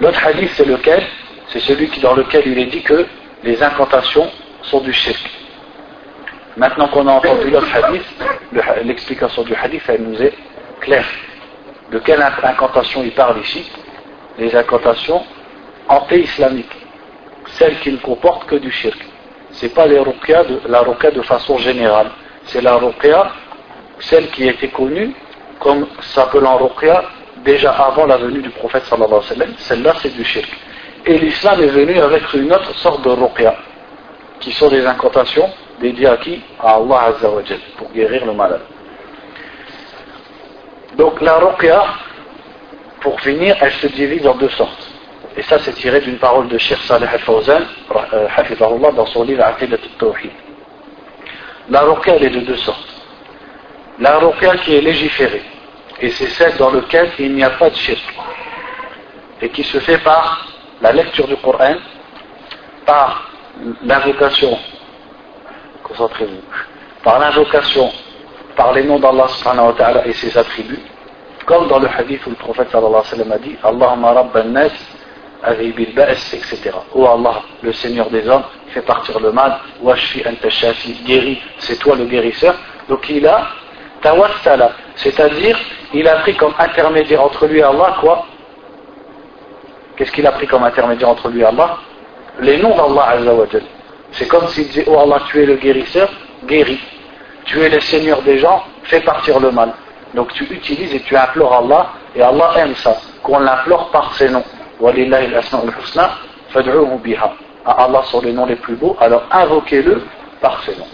L'autre hadith c'est lequel? C'est celui dans lequel il est dit que les incantations sont du shirk. Maintenant qu'on a entendu l'autre hadith, l'explication du hadith, elle nous est claire. De quelle incantation il parle ici? Les incantations anté-islamiques, celles qui ne comportent que du shirk. Ce n'est pas les de, la ruqya de façon générale, c'est la ruqya, celle qui était connue comme s'appelant ruqya déjà avant la venue du prophète sallallahu alayhi wa sallam, celle-là c'est du shirk. Et l'islam est venu avec une autre sorte de ruqya, qui sont des incantations dédiées à qui À Allah Azzawajal, pour guérir le malade. Donc la ruqya, pour finir, elle se divise en deux sortes. Et ça, c'est tiré d'une parole de Sheikh Saleh al-Fawzan, euh, dans son livre Aqidat al-Tawhid. La ruqya, elle est de deux sortes. La ruqya qui est légiférée, et c'est celle dans laquelle il n'y a pas de shirk, et qui se fait par la lecture du Coran par l'invocation, concentrez-vous, par l'invocation, par les noms d'Allah subhanahu wa ta'ala et ses attributs, comme dans le hadith où le prophète sallallahu alayhi wa sallam a dit Allahumma rabban nas bil ba's, etc. Allah, le Seigneur des hommes, fais partir le mal, washfi anta shafi, guéris, c'est toi le guérisseur. Donc il a tawassala, c'est-à-dire il a pris comme intermédiaire entre lui et Allah quoi? Qu'est-ce qu'il a pris comme intermédiaire entre lui et Allah? Les noms d'Allah Azzawajal. C'est comme s'il disait Oh Allah, tu es le guérisseur, guéris. Tu es le Seigneur des gens, fais partir le mal. Donc tu utilises et tu implores Allah, et Allah aime ça, qu'on l'implore par ses noms. Biha. À Allah sont les noms les plus beaux, alors invoquez-le par ses noms.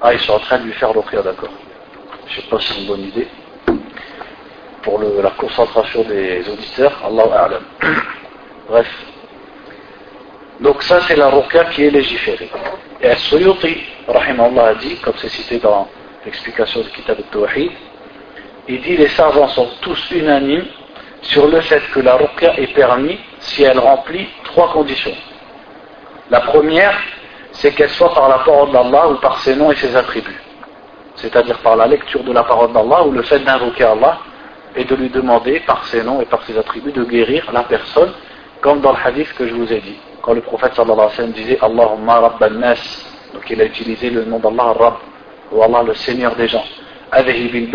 Ah, ils sont en train de lui faire l'offrir, d'accord. Je sais pas si c'est une bonne idée. Pour la concentration des auditeurs, Allah A'lam. Bref. Donc ça c'est la ruqya qui est légiférée. Et Al-Suyuti, a dit, comme c'est cité dans l'explication du Kitab al-Tawhid, il dit les savants sont tous unanimes sur le fait que la ruqya est permise si elle remplit trois conditions. La première, c'est qu'elle soit par la parole d'Allah ou par ses noms et ses attributs. C'est-à-dire par la lecture de la parole d'Allah ou le fait d'invoquer Allah et de lui demander par ses noms et par ses attributs de guérir la personne, comme dans le hadith que je vous ai dit quand le prophète sallallahu alayhi wa sallam disait Allahumma rabban nas, donc il a utilisé le nom d'Allah Rabb, ou Allah le Seigneur des gens. Adhi bil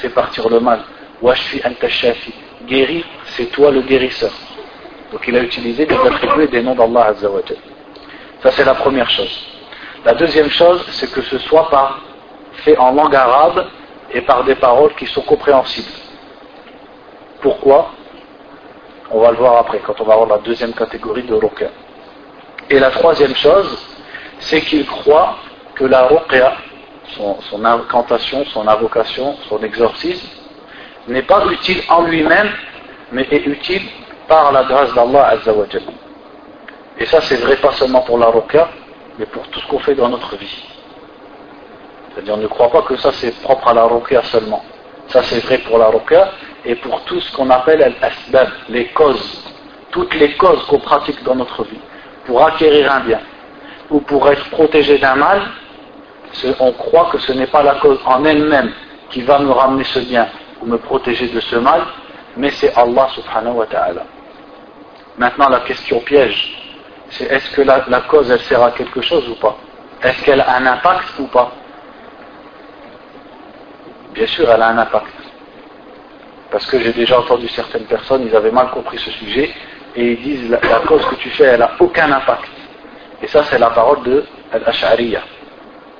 fait partir le mal. Washfi anta shafi, guérir, c'est toi le guérisseur. Donc il a utilisé des attributs et des noms d'Allah Azza Ça c'est la première chose. La deuxième chose, c'est que ce soit fait en langue arabe et par des paroles qui sont compréhensibles. Pourquoi On va le voir après, quand on va voir la deuxième catégorie de ruqya. Et la troisième chose, c'est qu'il croit que la ruqya, son, incantation, son invocation, son exorcisme, n'est pas utile en lui-même, mais est utile par la grâce d'Allah Azzawajal. Et ça, c'est vrai pas seulement pour la ruqya, mais pour tout ce qu'on fait dans notre vie. C'est-à-dire, ne croit pas que ça c'est propre à la ruqya seulement. Ça c'est vrai pour la ruqya et pour tout ce qu'on appelle al-asbab, les causes, toutes les causes qu'on pratique dans notre vie pour acquérir un bien ou pour être protégé d'un mal, on croit que ce n'est pas la cause en elle-même qui va me ramener ce bien ou me protéger de ce mal, mais c'est Allah subhanahu wa ta'ala. Maintenant la question piège, c'est est-ce que la, la, cause elle sert à quelque chose ou pas? Est-ce qu'elle a un impact ou pas? Bien sûr elle a un impact. Parce que j'ai déjà entendu certaines personnes, ils avaient mal compris ce sujet, et ils disent la, cause que tu fais, elle n'a aucun impact. Et ça, c'est la parole de Al-Ash'ariya.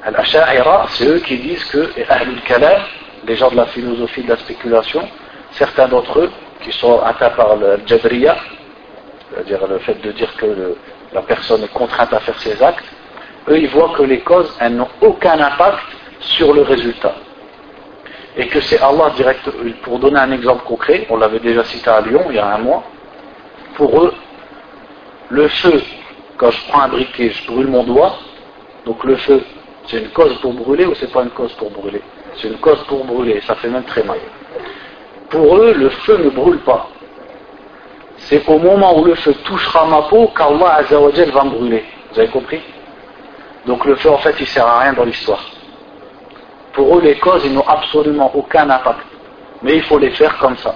Al-Ash'ariya, c'est eux qui disent que, et Ahlul Kalam, les gens de la philosophie de la spéculation, certains d'entre eux, qui sont atteints par le Jabriya, c'est-à-dire le fait de dire que la personne est contrainte à faire ses actes, eux, ils voient que les causes, elles n'ont aucun impact sur le résultat. Et que c'est Allah direct, pour donner un exemple concret, on l'avait déjà cité à Lyon il y a un mois, pour eux, le feu, quand je prends un briquet, je brûle mon doigt, donc le feu, c'est une cause pour brûler ou c'est pas une cause pour brûler? C'est une cause pour brûler, ça fait même très mal. Pour eux, le feu ne brûle pas. C'est au moment où le feu touchera ma peau qu'Allah Azzawajal va me brûler. Vous avez compris? Donc le feu, en fait, il sert à rien dans l'histoire. Pour eux, les causes, ils n'ont absolument aucun impact. Mais il faut les faire comme ça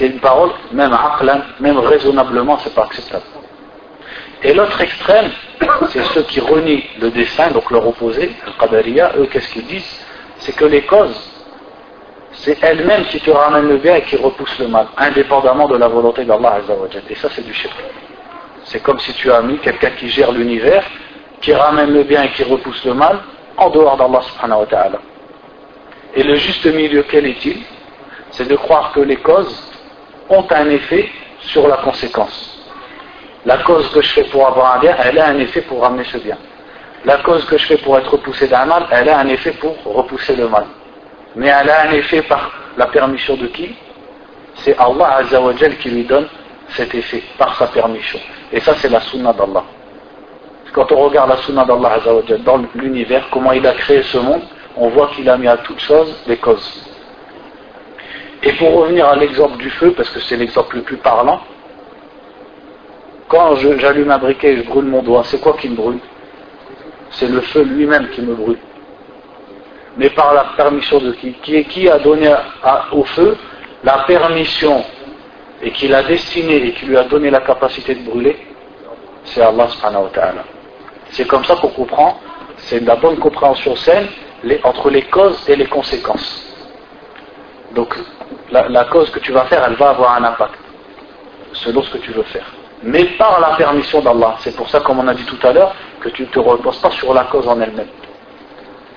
c'est une parole, même aqlan, même raisonnablement, c'est pas acceptable. Et l'autre extrême, c'est ceux qui renient le dessin, donc leur opposé, le qadariya, eux, qu'est-ce qu'ils disent? C'est que les causes, c'est elles-mêmes qui te ramènent le bien et qui repoussent le mal, indépendamment de la volonté d'Allah Et ça, c'est du shirk. C'est comme si tu as mis quelqu'un qui gère l'univers, qui ramène le bien et qui repousse le mal, en dehors d'Allah subhanahu wa. Et le juste milieu, quel est-il? C'est de croire que les causes ont un effet sur la conséquence. La cause que je fais pour avoir un bien, elle a un effet pour ramener ce bien. La cause que je fais pour être repoussé d'un mal, elle a un effet pour repousser le mal. Mais elle a un effet par la permission de qui? C'est Allah Azzawajal qui lui donne cet effet, par sa permission. Et ça, c'est la sunna d'Allah. Quand on regarde la sunna d'Allah dans l'univers, comment il a créé ce monde, on voit qu'il a mis à toutes choses des causes. Et pour revenir à l'exemple du feu, parce que c'est l'exemple le plus parlant, quand j'allume un briquet et je brûle mon doigt, c'est quoi qui me brûle? C'est le feu lui-même qui me brûle. Mais par la permission de qui? Qui, qui a donné au feu la permission et qui l'a destiné et qui lui a donné la capacité de brûler? C'est Allah subhanahu wa ta'ala. C'est comme ça qu'on comprend, c'est la bonne compréhension saine entre les causes et les conséquences. Donc la, cause que tu vas faire, elle va avoir un impact selon ce que tu veux faire. Mais par la permission d'Allah. C'est pour ça, comme on a dit tout à l'heure, que tu ne te reposes pas sur la cause en elle-même.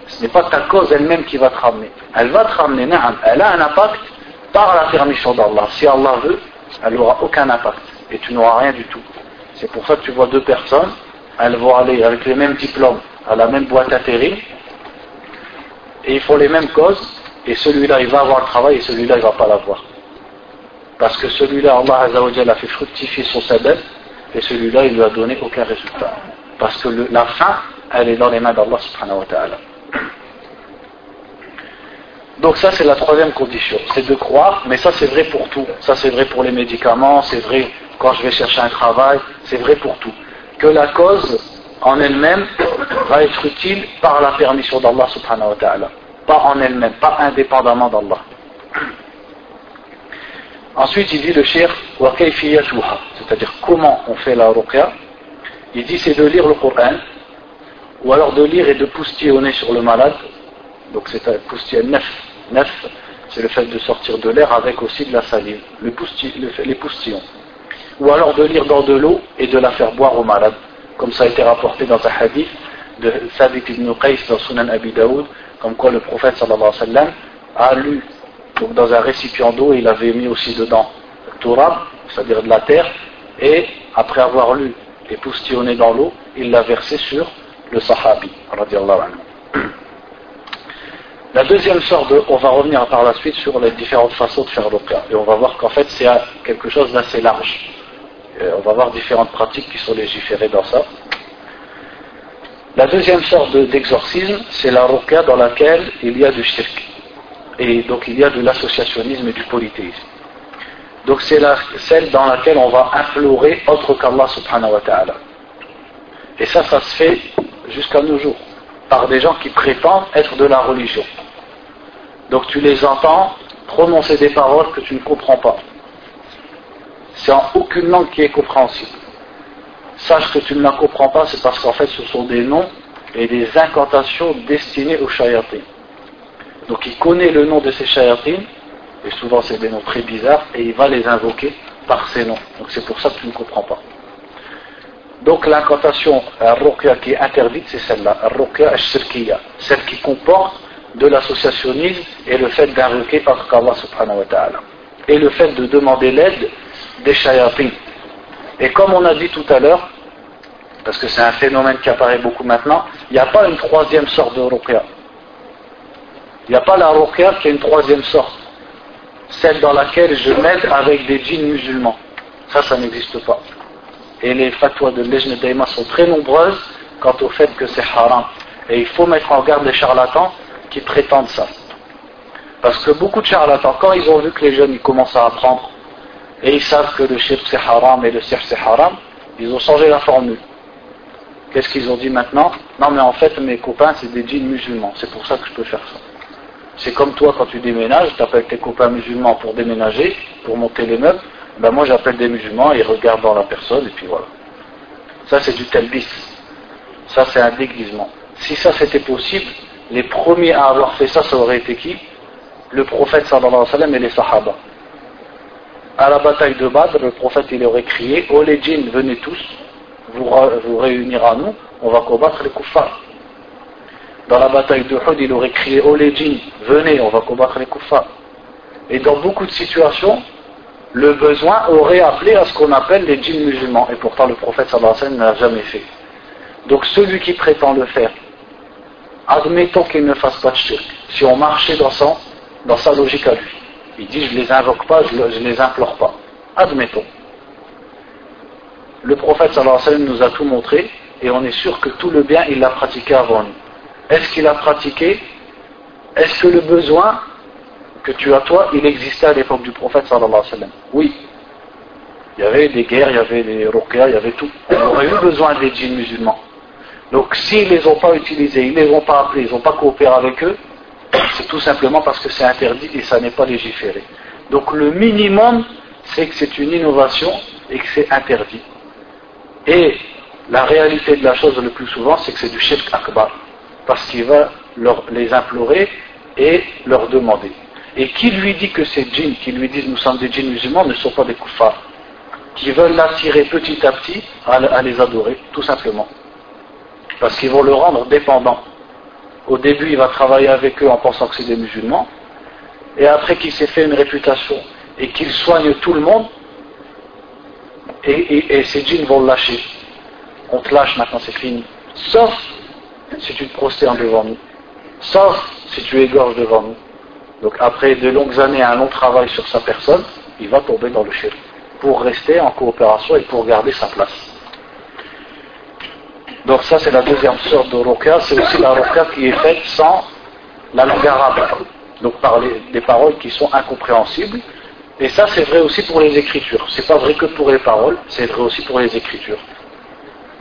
Ce n'est pas ta cause elle-même qui va te ramener. Elle va te ramener, elle a un impact par la permission d'Allah. Si Allah veut, elle n'aura aucun impact. Et tu n'auras rien du tout. C'est pour ça que tu vois deux personnes, elles vont aller avec les mêmes diplômes à la même boîte intérim, et ils font les mêmes causes, et celui-là il va avoir le travail et celui-là il va pas l'avoir. Parce que celui-là, Allah a fait fructifier son sabbat et celui-là il lui a donné aucun résultat. Parce que la fin, elle est dans les mains d'Allah subhanahu wa ta'ala. Donc ça c'est la troisième condition, c'est de croire, mais ça c'est vrai pour tout. Ça c'est vrai pour les médicaments, c'est vrai quand je vais chercher un travail, c'est vrai pour tout. Que la cause en elle-même va être utile par la permission d'Allah subhanahu wa ta'ala pas en elle-même, pas indépendamment d'Allah. Ensuite, il dit le shir c'est-à-dire comment on fait la ruqya? Il dit c'est de lire le Coran, ou alors de lire et de poustillonner sur le malade. Donc c'est un neuf. Neuf, c'est le fait de sortir de l'air avec aussi de la salive, le les poustillons. Ou alors de lire dans de l'eau et de la faire boire au malade, comme ça a été rapporté dans un hadith de Sabit ibn Qais dans Sunan Abi Daoud, comme quoi le prophète sallallahu sallam a lu donc dans un récipient d'eau, il avait mis aussi dedans Torah, c'est-à-dire de la terre, et après avoir lu et poustillonné dans l'eau, il l'a versé sur le Sahabi. La deuxième sorte de, on va revenir par la suite sur les différentes façons de faire l'oka, et on va voir qu'en fait c'est quelque chose d'assez large. On va voir différentes pratiques qui sont légiférées dans ça. La deuxième sorte d'exorcisme, c'est la ruqya dans laquelle il y a du shirk. Et donc il y a de l'associationnisme et du polythéisme. Donc c'est celle dans laquelle on va implorer autre qu'Allah subhanahu wa ta'ala. Et ça, ça se fait jusqu'à nos jours, par des gens qui prétendent être de la religion. Donc tu les entends prononcer des paroles que tu ne comprends pas. C'est en aucune langue qui est compréhensible sache que tu ne la comprends pas, c'est parce qu'en fait ce sont des noms et des incantations destinées aux shayatin. Donc il connaît le nom de ces shayatin, et souvent c'est des noms très bizarres, et il va les invoquer par ces noms. Donc c'est pour ça que tu ne comprends pas. Donc l'incantation ruqya qui est interdite, c'est celle-là, ruqya shirkiya celle qui comporte de l'associationnisme et le fait d'invoquer par qu'Allah subhanahu wa ta'ala. Et le fait de demander l'aide des shayatin. Et comme on a dit tout à l'heure, parce que c'est un phénomène qui apparaît beaucoup maintenant, il n'y a pas une troisième sorte de ruqya. Il n'y a pas la ruqya qui est une troisième sorte. Celle dans laquelle je m'aide avec des djinns musulmans. Ça, ça n'existe pas. Et les fatwas de Lejne Daima sont très nombreuses quant au fait que c'est haram. Et il faut mettre en garde les charlatans qui prétendent ça. Parce que beaucoup de charlatans, quand ils ont vu que les jeunes ils commencent à apprendre, et ils savent que le shirk c'est haram et le sihr c'est haram, ils ont changé la formule. Qu'est-ce qu'ils ont dit maintenant? Non, mais en fait, mes copains, c'est des djinns musulmans. C'est pour ça que je peux faire ça. C'est comme toi, quand tu déménages, tu appelles tes copains musulmans pour déménager, pour monter les meubles. Ben moi, j'appelle des musulmans, ils regardent dans la personne, et puis voilà. Ça, c'est du telbis. Ça, c'est un déguisement. Si ça, c'était possible, les premiers à avoir fait ça, ça aurait été qui? Le prophète sallallahu alayhi wa sallam et les sahaba. À la bataille de Badr, le prophète, il aurait crié, oh les djinns, venez tous, vous, vous réunir à nous, on va combattre les kuffars. Dans la bataille de Hud, il aurait crié Oh les djinns, venez, on va combattre les kuffars. Et dans beaucoup de situations, le besoin aurait appelé à ce qu'on appelle les djinns musulmans. Et pourtant, le prophète sallallahu alayhi ne l'a jamais fait. Donc, celui qui prétend le faire, admettons qu'il ne fasse pas de shirk. Si on marchait dans, dans sa logique à lui, il dit Je ne les invoque pas, je ne les implore pas. Admettons le prophète alayhi wa sallam nous a tout montré et on est sûr que tout le bien il l'a pratiqué avant nous. Est-ce qu'il a pratiqué? Est-ce que le besoin que tu as toi, il existait à l'époque du prophète alayhi wa sallam? Oui. Il y avait des guerres, il y avait des ruqya, il y avait tout. On aurait eu besoin des djinns musulmans. Donc s'ils ne les ont pas utilisés, ils ne les ont pas appelés, ils n'ont pas coopéré avec eux, c'est tout simplement parce que c'est interdit et ça n'est pas légiféré. Donc le minimum, c'est que c'est une innovation et que c'est interdit. Et la réalité de la chose le plus souvent, c'est que c'est du shirk akbar. Parce qu'il va les implorer et leur demander. Et qui lui dit que ces djinns, qui lui disent nous sommes des djinns musulmans, ne sont pas des koufars Qui veulent l'attirer petit à petit à, les adorer, tout simplement. Parce qu'ils vont le rendre dépendant. Au début, il va travailler avec eux en pensant que c'est des musulmans. Et après qu'il s'est fait une réputation et qu'il soigne tout le monde, et, ces djinns vont le lâcher. On te lâche maintenant, c'est fini. Sauf si tu te prosternes devant nous. Sauf si tu égorges devant nous. Donc après de longues années, un long travail sur sa personne, il va tomber dans le shirk pour rester en coopération et pour garder sa place. Donc ça c'est la deuxième sorte de roca, c'est aussi la roca qui est faite sans la langue arabe, donc par des paroles qui sont incompréhensibles. Et ça c'est vrai aussi pour les écritures. C'est pas vrai que pour les paroles, c'est vrai aussi pour les écritures.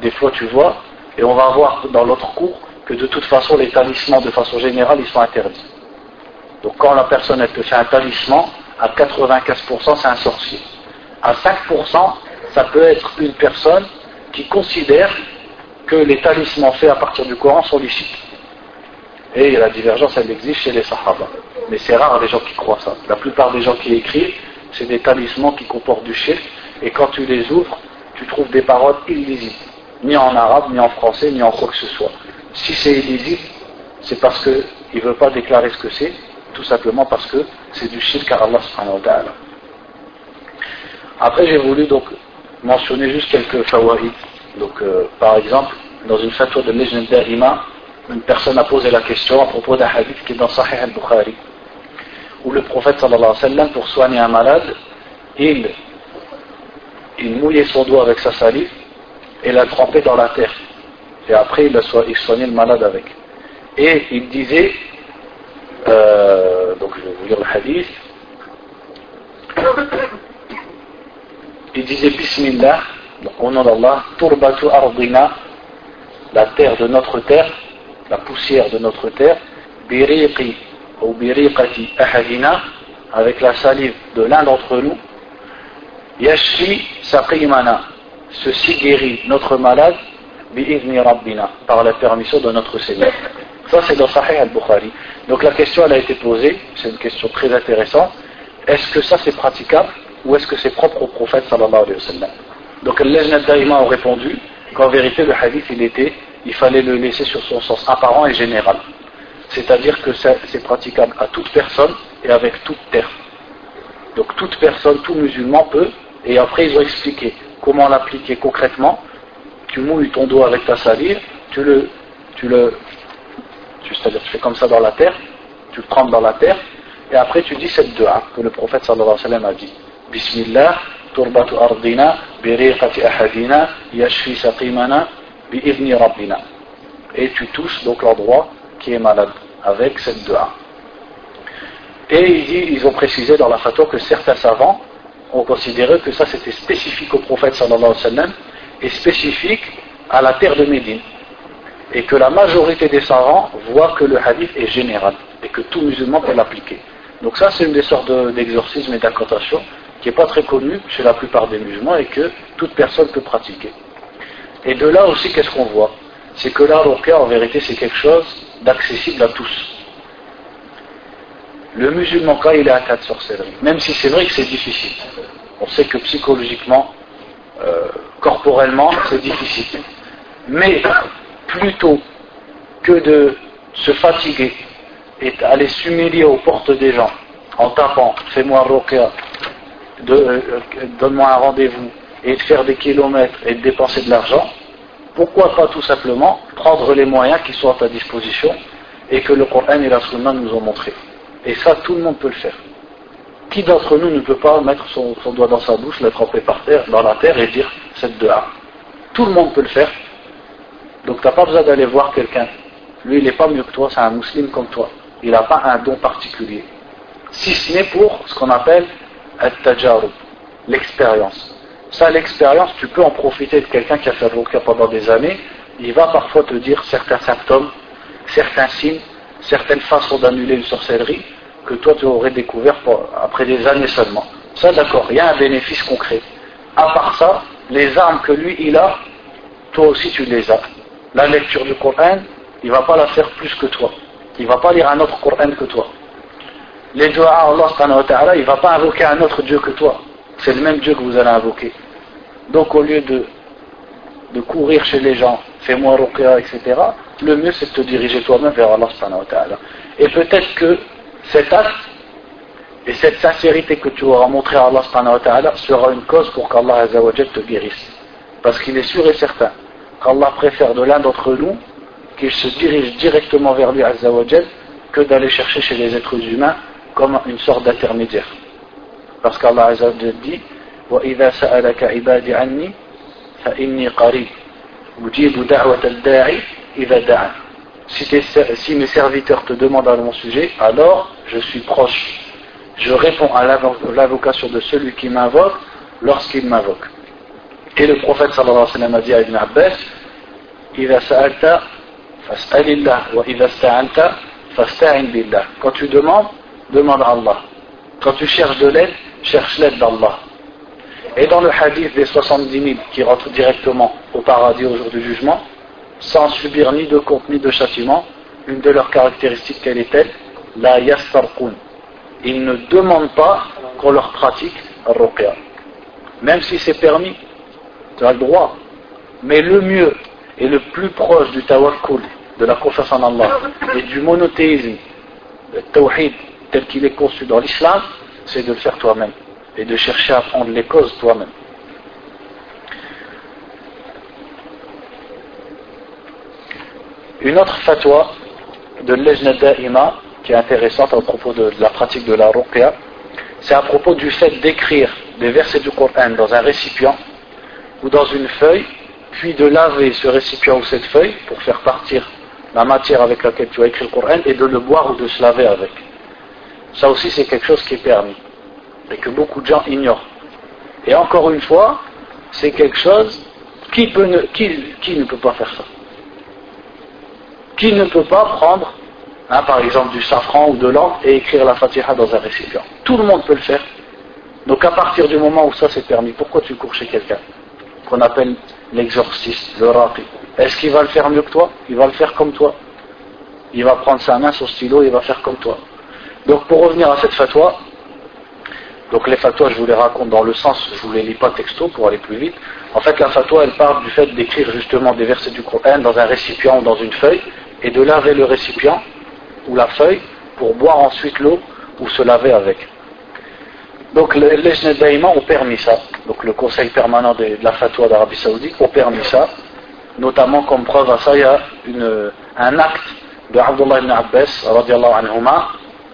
Des fois tu vois, et on va voir dans l'autre cours que de toute façon les talismans de façon générale ils sont interdits. Donc quand la personne elle te fait un talisman, à 95% c'est un sorcier. À 5% ça peut être une personne qui considère que les talismans faits à partir du Coran sont licites. Et la divergence elle existe chez les Sahaba. Mais c'est rare les gens qui croient ça. La plupart des gens qui écrivent, c'est des talismans qui comportent du shirk, et quand tu les ouvres, tu trouves des paroles illisibles, ni en arabe, ni en français, ni en quoi que ce soit. Si c'est illisible, c'est parce qu'il ne veut pas déclarer ce que c'est, tout simplement parce que c'est du shirk à Allah. Après, j'ai voulu donc mentionner juste quelques fawaïd. Donc, euh, par exemple, dans une fatwa de légende d'Arima, une personne a posé la question à propos d'un hadith qui est dans Sahih al-Bukhari, où le prophète sallallahu alayhi wa sallam, pour soigner un malade, il, il mouillait son doigt avec sa salive et l'a trempé dans la terre. Et après, il, il soignait le malade avec. Et il disait, euh, donc je vais vous lire le hadith. Il disait Bismillah, donc au nom d'Allah, Turbatu Ardina, la terre de notre terre, la poussière de notre terre, Biriqi ou Biriqati Ahadina, avec la salive de l'un d'entre nous, Saqimana, ceci guérit notre malade, par la permission de notre Seigneur. Ça, c'est dans Sahih al-Bukhari. Donc la question, elle a été posée, c'est une question très intéressante. Est-ce que ça, c'est praticable ou est-ce que c'est propre au prophète sallallahu alayhi wa sallam? Donc les ont répondu qu'en vérité, le hadith, il était, il fallait le laisser sur son sens apparent et général. C'est-à-dire que c'est praticable à toute personne et avec toute terre. Donc toute personne, tout musulman peut, et après ils ont expliqué comment l'appliquer concrètement. Tu mouilles ton dos avec ta salive, tu le, tu le, c'est-à-dire tu fais comme ça dans la terre, tu le trempes dans la terre, et après tu dis cette dua que le prophète sallallahu alayhi wa sallam a dit. Bismillah, Et tu touches donc l'endroit qui est malade avec cette dua. Et ils ont précisé dans la fatwa que certains savants ont considéré que ça c'était spécifique au prophète sallallahu alayhi et spécifique à la terre de Médine et que la majorité des savants voient que le hadith est général et que tout musulman peut l'appliquer. Donc ça c'est une des sortes d'exorcisme et d'incantation qui n'est pas très connue chez la plupart des musulmans et que toute personne peut pratiquer. Et de là aussi qu'est-ce qu'on voit? C'est que la en vérité c'est quelque chose d'accessible à tous. Le musulman quand il est atteint de sorcellerie, même si c'est vrai que c'est difficile, on sait que psychologiquement, euh, corporellement c'est difficile. Mais plutôt que de se fatiguer et d'aller s'humilier aux portes des gens en tapant fais-moi rokia, euh, donne-moi un rendez-vous et de faire des kilomètres et de dépenser de l'argent, pourquoi pas tout simplement prendre les moyens qui sont à ta disposition et que le Coran et la Sunna nous ont montré. Et ça, tout le monde peut le faire. Qui d'entre nous ne peut pas mettre son, doigt dans sa bouche, le tremper par terre, dans la terre et dire cette dehors Tout le monde peut le faire donc tu n'as pas besoin d'aller voir quelqu'un. Lui, il n'est pas mieux que toi, c'est un musulman comme toi. Il n'a pas un don particulier. Si ce n'est pour ce qu'on appelle l'expérience. Ça, l'expérience, tu peux en profiter de quelqu'un qui a fait le pendant des années il va parfois te dire certains symptômes, certains signes, certaines façons d'annuler une sorcellerie que toi tu aurais découvert après des années seulement. Ça d'accord, il y a un bénéfice concret. À part ça, les armes que lui il a, toi aussi tu les as. La lecture du Coran, il ne va pas la faire plus que toi. Il ne va pas lire un autre Coran que toi. Les doigts Allah, il ne va pas invoquer un autre Dieu que toi. C'est le même Dieu que vous allez invoquer. Donc au lieu de, courir chez les gens, fais-moi ruqya, etc., le mieux c'est de te diriger toi-même vers Allah. Et peut-être que cet acte et cette sincérité que tu auras montré à Allah sera une cause pour qu'Allah te guérisse. Parce qu'il est sûr et certain qu'Allah préfère de l'un d'entre nous qu'il se dirige directement vers lui que d'aller chercher chez les êtres humains comme une sorte d'intermédiaire. Parce qu'Allah dit وإذا سألك عبادي عني فإني قريب أجيب دعوة الداعي إذا دعا si, si mes serviteurs te demandent à mon sujet, alors je suis proche. Je réponds à l'invocation de celui qui m'invoque lorsqu'il m'invoque. Et le prophète sallallahu alayhi wa sallam a dit à Ibn Abbas إذا سألت فاسأل الله وإذا استعنت فاستعن بالله. Quand tu demandes, demande à Allah. Quand tu cherches de l'aide, cherche l'aide d'Allah. Et dans le hadith des 70 000 qui rentrent directement au paradis au jour du jugement, sans subir ni de compte ni de châtiment, une de leurs caractéristiques, quelle est-elle La yastarqun. Ils ne demandent pas qu'on leur pratique ruqya. Même si c'est permis, tu as le droit. Mais le mieux et le plus proche du tawakkul, de la confiance en Allah et du monothéisme, le tawhid tel qu'il est conçu dans l'islam, c'est de le faire toi-même et de chercher à prendre les causes toi-même. Une autre fatwa de Lejna Da'ima qui est intéressante à propos de, la pratique de la ruqya, c'est à propos du fait d'écrire des versets du Coran dans un récipient ou dans une feuille, puis de laver ce récipient ou cette feuille pour faire partir la matière avec laquelle tu as écrit le Coran et de le boire ou de se laver avec. Ça aussi c'est quelque chose qui est permis et que beaucoup de gens ignorent. Et encore une fois, c'est quelque chose qui, peut ne, qui, ne peut pas faire ça. Qui ne peut pas prendre, hein, par exemple, du safran ou de l'encre et écrire la fatiha dans un récipient. Tout le monde peut le faire. Donc à partir du moment où ça c'est permis, pourquoi tu cours chez quelqu'un qu'on appelle l'exorciste, le raqi Est-ce qu'il va le faire mieux que toi? Il va le faire comme toi. Il va prendre sa main, son stylo, et il va faire comme toi. Donc pour revenir à cette fatwa, donc les fatwas, je vous les raconte dans le sens, je vous les lis pas texto pour aller plus vite. En fait, la fatwa, elle parle du fait d'écrire justement des versets du Coran dans un récipient ou dans une feuille, et de laver le récipient ou la feuille pour boire ensuite l'eau ou se laver avec. Donc les Jnadaïma ont permis ça. Donc le conseil permanent de, la fatwa d'Arabie Saoudite ont permis ça. Notamment comme preuve à ça, il y a un acte de Abdullah ibn Abbas, anhuma,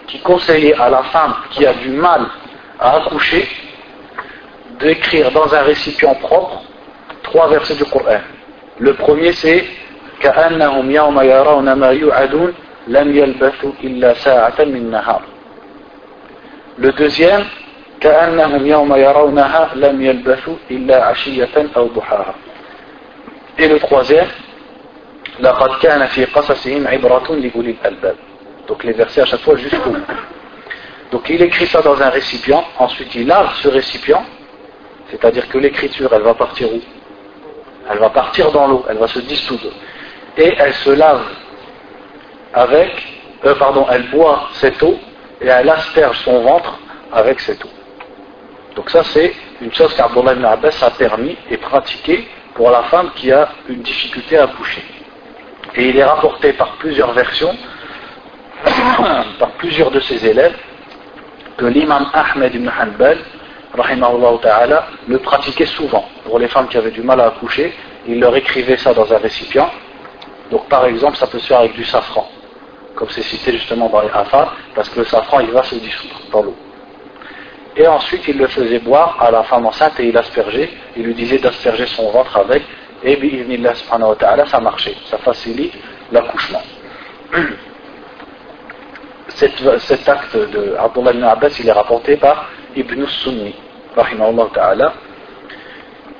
qui conseillait à la femme qui a du mal à accoucher d'écrire dans un récipient propre trois versets du Coran. Le premier c'est كأنهم يوم يرون ما يوعدون لم يلبثوا إلا ساعة من نهار. Le deuxième كأنهم يوم يرونها لم يلبثوا إلا عشية أو ضحاها. Et le troisième لقد كان في قصصهم عبرة لأولي الألباب. Donc les versets à chaque fois jusqu'au bout. Donc il écrit ça dans un récipient, ensuite il lave ce récipient, c'est-à-dire que l'écriture, elle va partir où? Elle va partir dans l'eau, elle va se dissoudre. Et elle se lave avec, euh, pardon, elle boit cette eau et elle asperge son ventre avec cette eau. Donc ça c'est une chose qu'Abdullah ibn Abbas a permis et pratiqué pour la femme qui a une difficulté à coucher. Et il est rapporté par plusieurs versions, par plusieurs de ses élèves, que l'imam Ahmed ibn Hanbal, ta'ala, le pratiquait souvent. Pour les femmes qui avaient du mal à accoucher, il leur écrivait ça dans un récipient. Donc par exemple, ça peut se faire avec du safran, comme c'est cité justement dans les Afar, parce que le safran, il va se dissoudre dans l'eau. Et ensuite, il le faisait boire à la femme enceinte et il aspergeait, il lui disait d'asperger son ventre avec, et ta'ala, ça marchait, ça facilite l'accouchement. cet, acte de Abdullah ibn Abbas, il est rapporté par Ibn Sunni, ta'ala.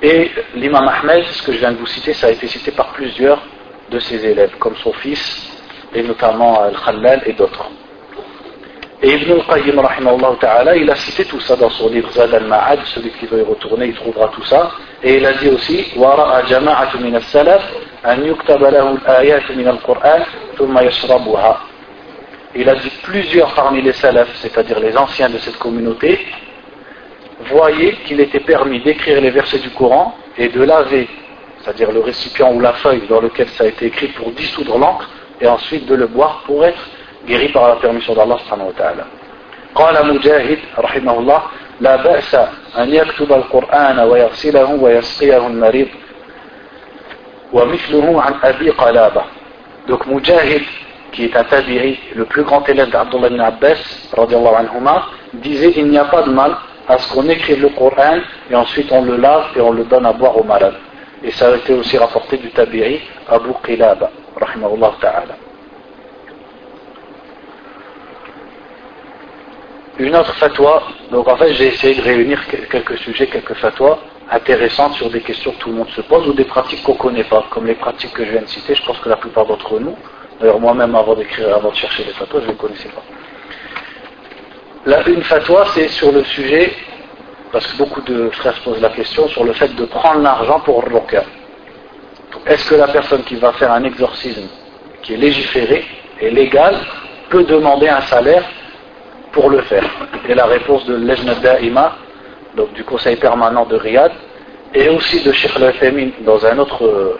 Et l'imam Ahmed, ce que je viens de vous citer, ça a été cité par plusieurs de ses élèves, comme son fils, et notamment Al-Khallal et d'autres. Et Ibn al-Qayyim, ta'ala, il a cité tout ça dans son livre Zad al-Ma'ad, celui qui veut y retourner, il trouvera tout ça. Et il a dit aussi, وَرَأَ جَمَاعَةٌ مِنَ السَّلَفِ أَنْ يُكْتَبَ لَهُ الْآيَاتُ مِنَ الْقُرْآنِ ثُمَّ يَشْرَبُهَا Il a dit plusieurs parmi les salafs, c'est-à-dire les anciens de cette communauté, voyaient qu'il était permis d'écrire les versets du Coran et de laver, c'est-à-dire le récipient ou la feuille dans lequel ça a été écrit pour dissoudre l'encre, et ensuite de le boire pour être guéri par la permission d'Allah subhanahu wa ta'ala. قال مجاهد رحمه الله لا بأس أن يكتب القرآن ويغسله ويسقيه المريض ومثله عن أبي قلابة donc Mujahid qui est un tabi'i le plus grand élève d'Abdullah ibn Abbas anhuma disait il n'y a pas de mal à ce qu'on écrive le Coran et ensuite on le lave et on le donne à boire aux malades et ça a été aussi rapporté du tabi'i Abu Qilaba rahimahullah ta'ala. Une autre fatwa, donc en fait j'ai essayé de réunir quelques sujets, quelques fatwas intéressantes sur des questions que tout le monde se pose ou des pratiques qu'on ne connaît pas, comme les pratiques que je viens de citer, je pense que la plupart d'entre nous, d'ailleurs moi-même avant d'écrire, avant de chercher les fatwas, je ne les connaissais pas. Une fatwa c'est sur le sujet, parce que beaucoup de frères se posent la question, sur le fait de prendre l'argent pour le Est-ce que la personne qui va faire un exorcisme qui est légiféré et légal peut demander un salaire pour le faire? Et la réponse de l'Ejnad Da'ima, donc du conseil permanent de Riyad, et aussi de Sheikh al dans un autre,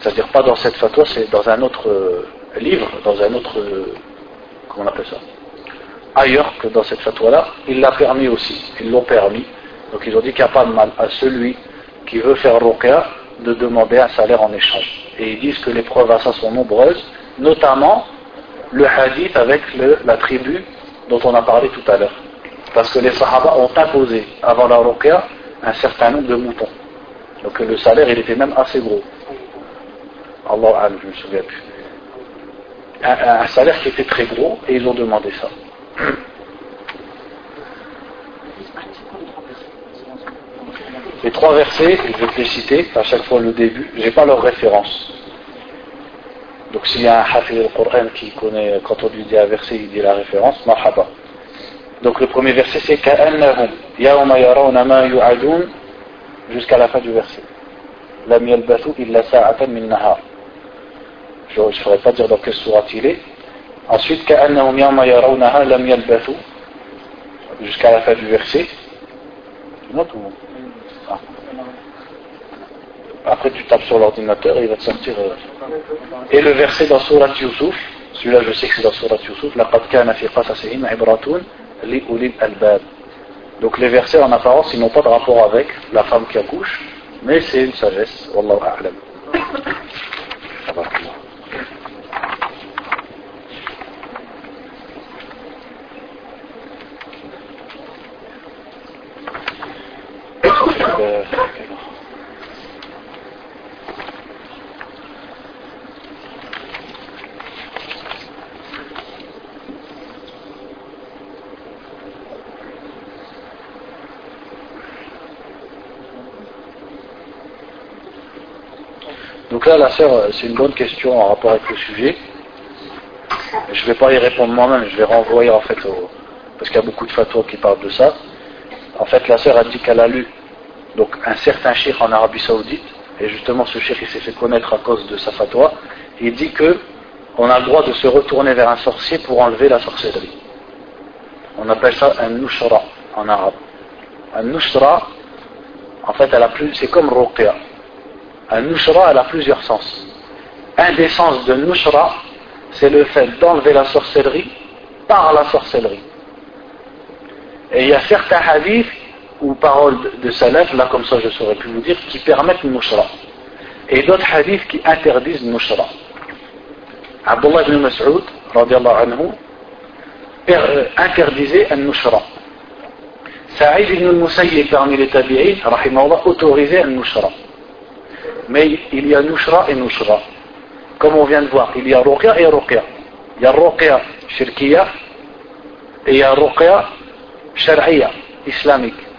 c'est-à-dire pas dans cette fatwa, c'est dans un autre euh, livre, dans un autre, comment on appelle ça Ailleurs que dans cette fatwa-là, il l'a permis aussi, ils l'ont permis. Donc ils ont dit qu'il n'y a pas de mal à celui qui veut faire ruqya de demander un salaire en échange. Et ils disent que les preuves à ça sont nombreuses, notamment le hadith avec la tribu dont on a parlé tout à l'heure. Parce que les Sahaba ont imposé avant la ruqya un certain nombre de moutons. Donc le salaire il était même assez gros. Allah je me souviens plus un, salaire qui était très gros et ils ont demandé ça. Les trois versets, je vais les citer à chaque fois le début, je n'ai pas leur référence. Donc s'il y a un al-Qur'an qui connaît, quand on lui dit un verset, il dit la référence, marhaba. Donc le premier verset c'est Ka'annahum, yarawna ma jusqu'à la fin du verset. Lam yalbathu illa sa'atan min nahar Je ne ferai pas dire dans quelle sourate il est. Ensuite كأنهم يوم يرونها لم يلبثوا jusqu'à la fin du verset. Note ou après, tu tapes sur l'ordinateur et il va te sortir. Euh. Et le verset dans Surat Yusuf, celui-là je sais que c'est dans Surat Yusuf, Donc les versets en apparence, ils n'ont pas de rapport avec la femme qui accouche, mais c'est une sagesse. Wallahu a'lam. Donc là, la sœur, c'est une bonne question en rapport avec le sujet. Je ne vais pas y répondre moi-même, je vais renvoyer en fait parce qu'il y a beaucoup de fatwas qui parlent de ça. En fait, la sœur a dit qu'elle a lu donc un certain shir en Arabie Saoudite, et justement ce shir il s'est fait connaître à cause de sa fatwa. Il dit que on a le droit de se retourner vers un sorcier pour enlever la sorcellerie. On appelle ça un nushra en arabe. Un nushra, en fait, elle a plus, c'est comme ruqya. Un nushra, elle a plusieurs sens. Un des sens de nushra, c'est le fait d'enlever la sorcellerie par la sorcellerie. Et il y a certains hadiths ou paroles de salaf, là comme ça je saurais plus vous dire, qui permettent le nushra. Et d'autres hadiths qui interdisent le nushra. Abdullah ibn Mas'ud, anhu, euh, interdisait le nushra. Saïd ibn al-Musayyib parmi les tabi'in, rahimahullah, autorisait le nushra mais il y a Nushra et Nushra. Comme on vient de voir, il y a Ruqya et Ruqya. Il y a Ruqya Shirkiya et il y a Ruqya Shar'iyya, islamique.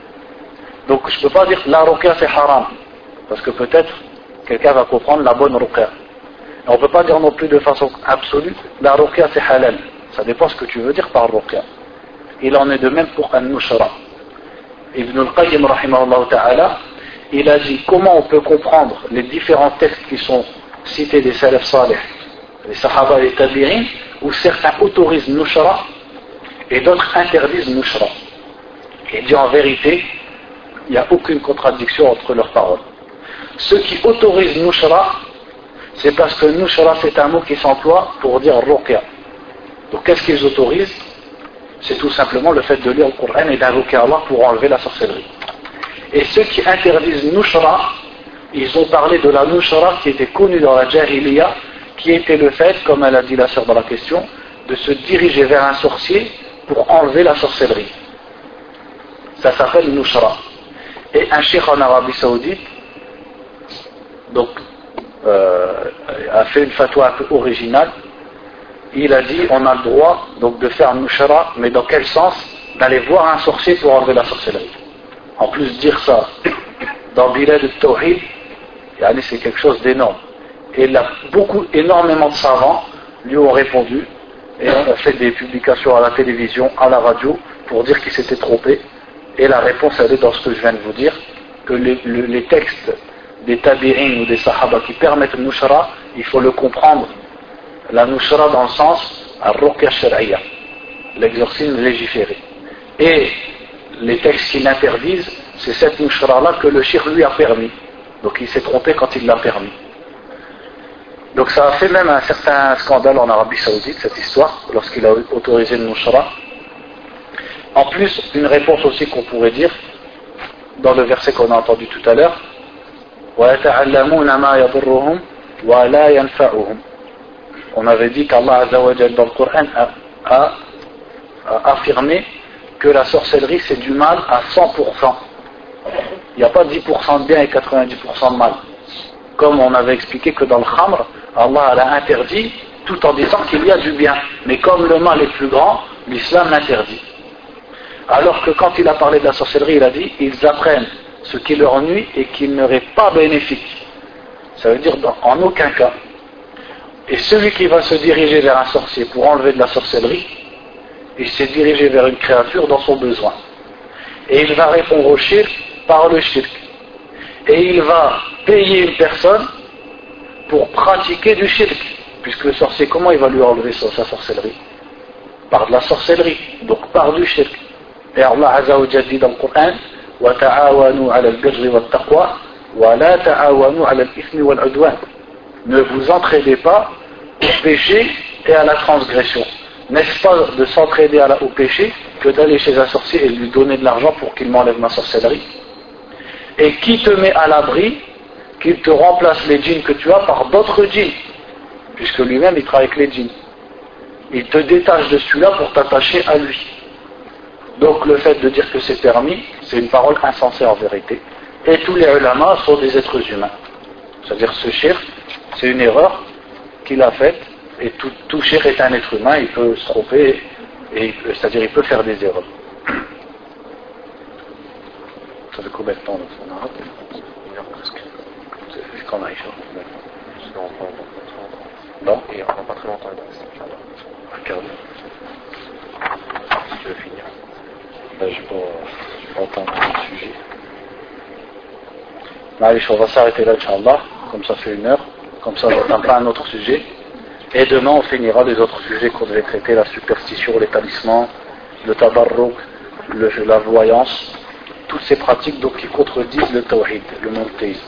Donc je ne peux pas dire la Ruqya c'est haram. Parce que peut-être quelqu'un va comprendre la bonne ruqya. On ne peut pas dire non plus de façon absolue, la ruqya c'est halal. Ça dépend ce que tu veux dire par ruqya. Il en est de même pour un nushra. Ibn al-Qayyim ta'ala, il a dit comment on peut comprendre les différents textes qui sont cités des salaf salih, les sahaba et les tabi'in, où certains autorisent nushra et d'autres interdisent nushra. Il dit en vérité, il n'y a aucune contradiction entre leurs paroles. Ceux qui autorisent nushra, c'est parce que nushra c'est un mot qui s'emploie pour dire ruqya. Donc qu'est-ce qu'ils autorisent? C'est tout simplement le fait de lire le Coran et d'invoquer Allah pour enlever la sorcellerie. Et ceux qui interdisent nushra, ils ont parlé de la nushra qui était connue dans la jahiliya, qui était le fait, comme elle a dit la sœur dans la question, de se diriger vers un sorcier pour enlever la sorcellerie. Ça s'appelle nushra. Et un cheikh en Arabie Saoudite, donc, euh, a fait une fatwa un peu originale. Il a dit on a le droit donc de faire nushra, mais dans quel sens? D'aller voir un sorcier pour enlever la sorcellerie. En plus, dire ça dans Bilal de Tawhid, c'est quelque chose d'énorme. Et là, beaucoup, énormément de savants lui ont répondu et ont fait des publications à la télévision, à la radio, pour dire qu'il s'était trompé. Et la réponse, elle est dans ce que je viens de vous dire, que les, textes des tabi'in ou des sahaba qui permettent le nushra, il faut le comprendre. La nushra dans le sens al-ruqya l'exorcisme légiféré. Et les textes qui l'interdisent, c'est cette nushra-là que le shir lui a permis. Donc il s'est trompé quand il l'a permis. Donc ça a fait même un certain scandale en Arabie Saoudite, cette histoire, lorsqu'il a autorisé le nushra. En plus, une réponse aussi qu'on pourrait dire, dans le verset qu'on a entendu tout à l'heure, on avait dit qu'Allah dans le Coran a, affirmé que la sorcellerie c'est du mal à 100%. Il n'y a pas 10% de bien et 90% de mal. Comme on avait expliqué que dans le Khamr, Allah l'a interdit tout en disant qu'il y a du bien. Mais comme le mal est plus grand, l'islam l'interdit. Alors que quand il a parlé de la sorcellerie, il a dit ils apprennent ce qui leur nuit et qui n'aurait pas bénéfique. Ça veut dire en aucun cas. Et celui qui va se diriger vers un sorcier pour enlever de la sorcellerie, il s'est dirigé vers une créature dans son besoin. Et il va répondre au shirk par le shirk. Et il va payer une personne pour pratiquer du shirk. Puisque le sorcier, comment il va lui enlever sa, sorcellerie? Par de la sorcellerie, donc par du shirk. Et Allah dit dans le Ne vous entraidez pas au péché et à la transgression. N'est-ce pas de s'entraider au péché que d'aller chez un sorcier et lui donner de l'argent pour qu'il m'enlève ma sorcellerie? Et qui te met à l'abri qu'il te remplace les djinns que tu as par d'autres djinns Puisque lui-même il travaille avec les djinns? Il te détache de celui-là pour t'attacher à lui. Donc le fait de dire que c'est permis, c'est une parole insensée en vérité. Et tous les ulama sont des êtres humains. C'est-à-dire ce shirk, c'est une erreur qu'il a faite, et tout, tout est un être humain, il peut se tromper, c'est-à-dire il peut faire des erreurs. Ça fait combien de temps on a Une heure presque. C'est qu'on a Non Et on n'a pas très longtemps. Un quart d'heure. Si tu veux finir. Ben, je vais pas le sujet. Allez, on va s'arrêter là, Inch'Allah. Comme ça fait une heure. Comme ça, j'entends pas un autre sujet. Et demain, on finira les autres sujets qu'on devait traiter, la superstition, l'établissement, le tabarruk, la voyance, toutes ces pratiques donc, qui contredisent le tawhid, le monothéisme.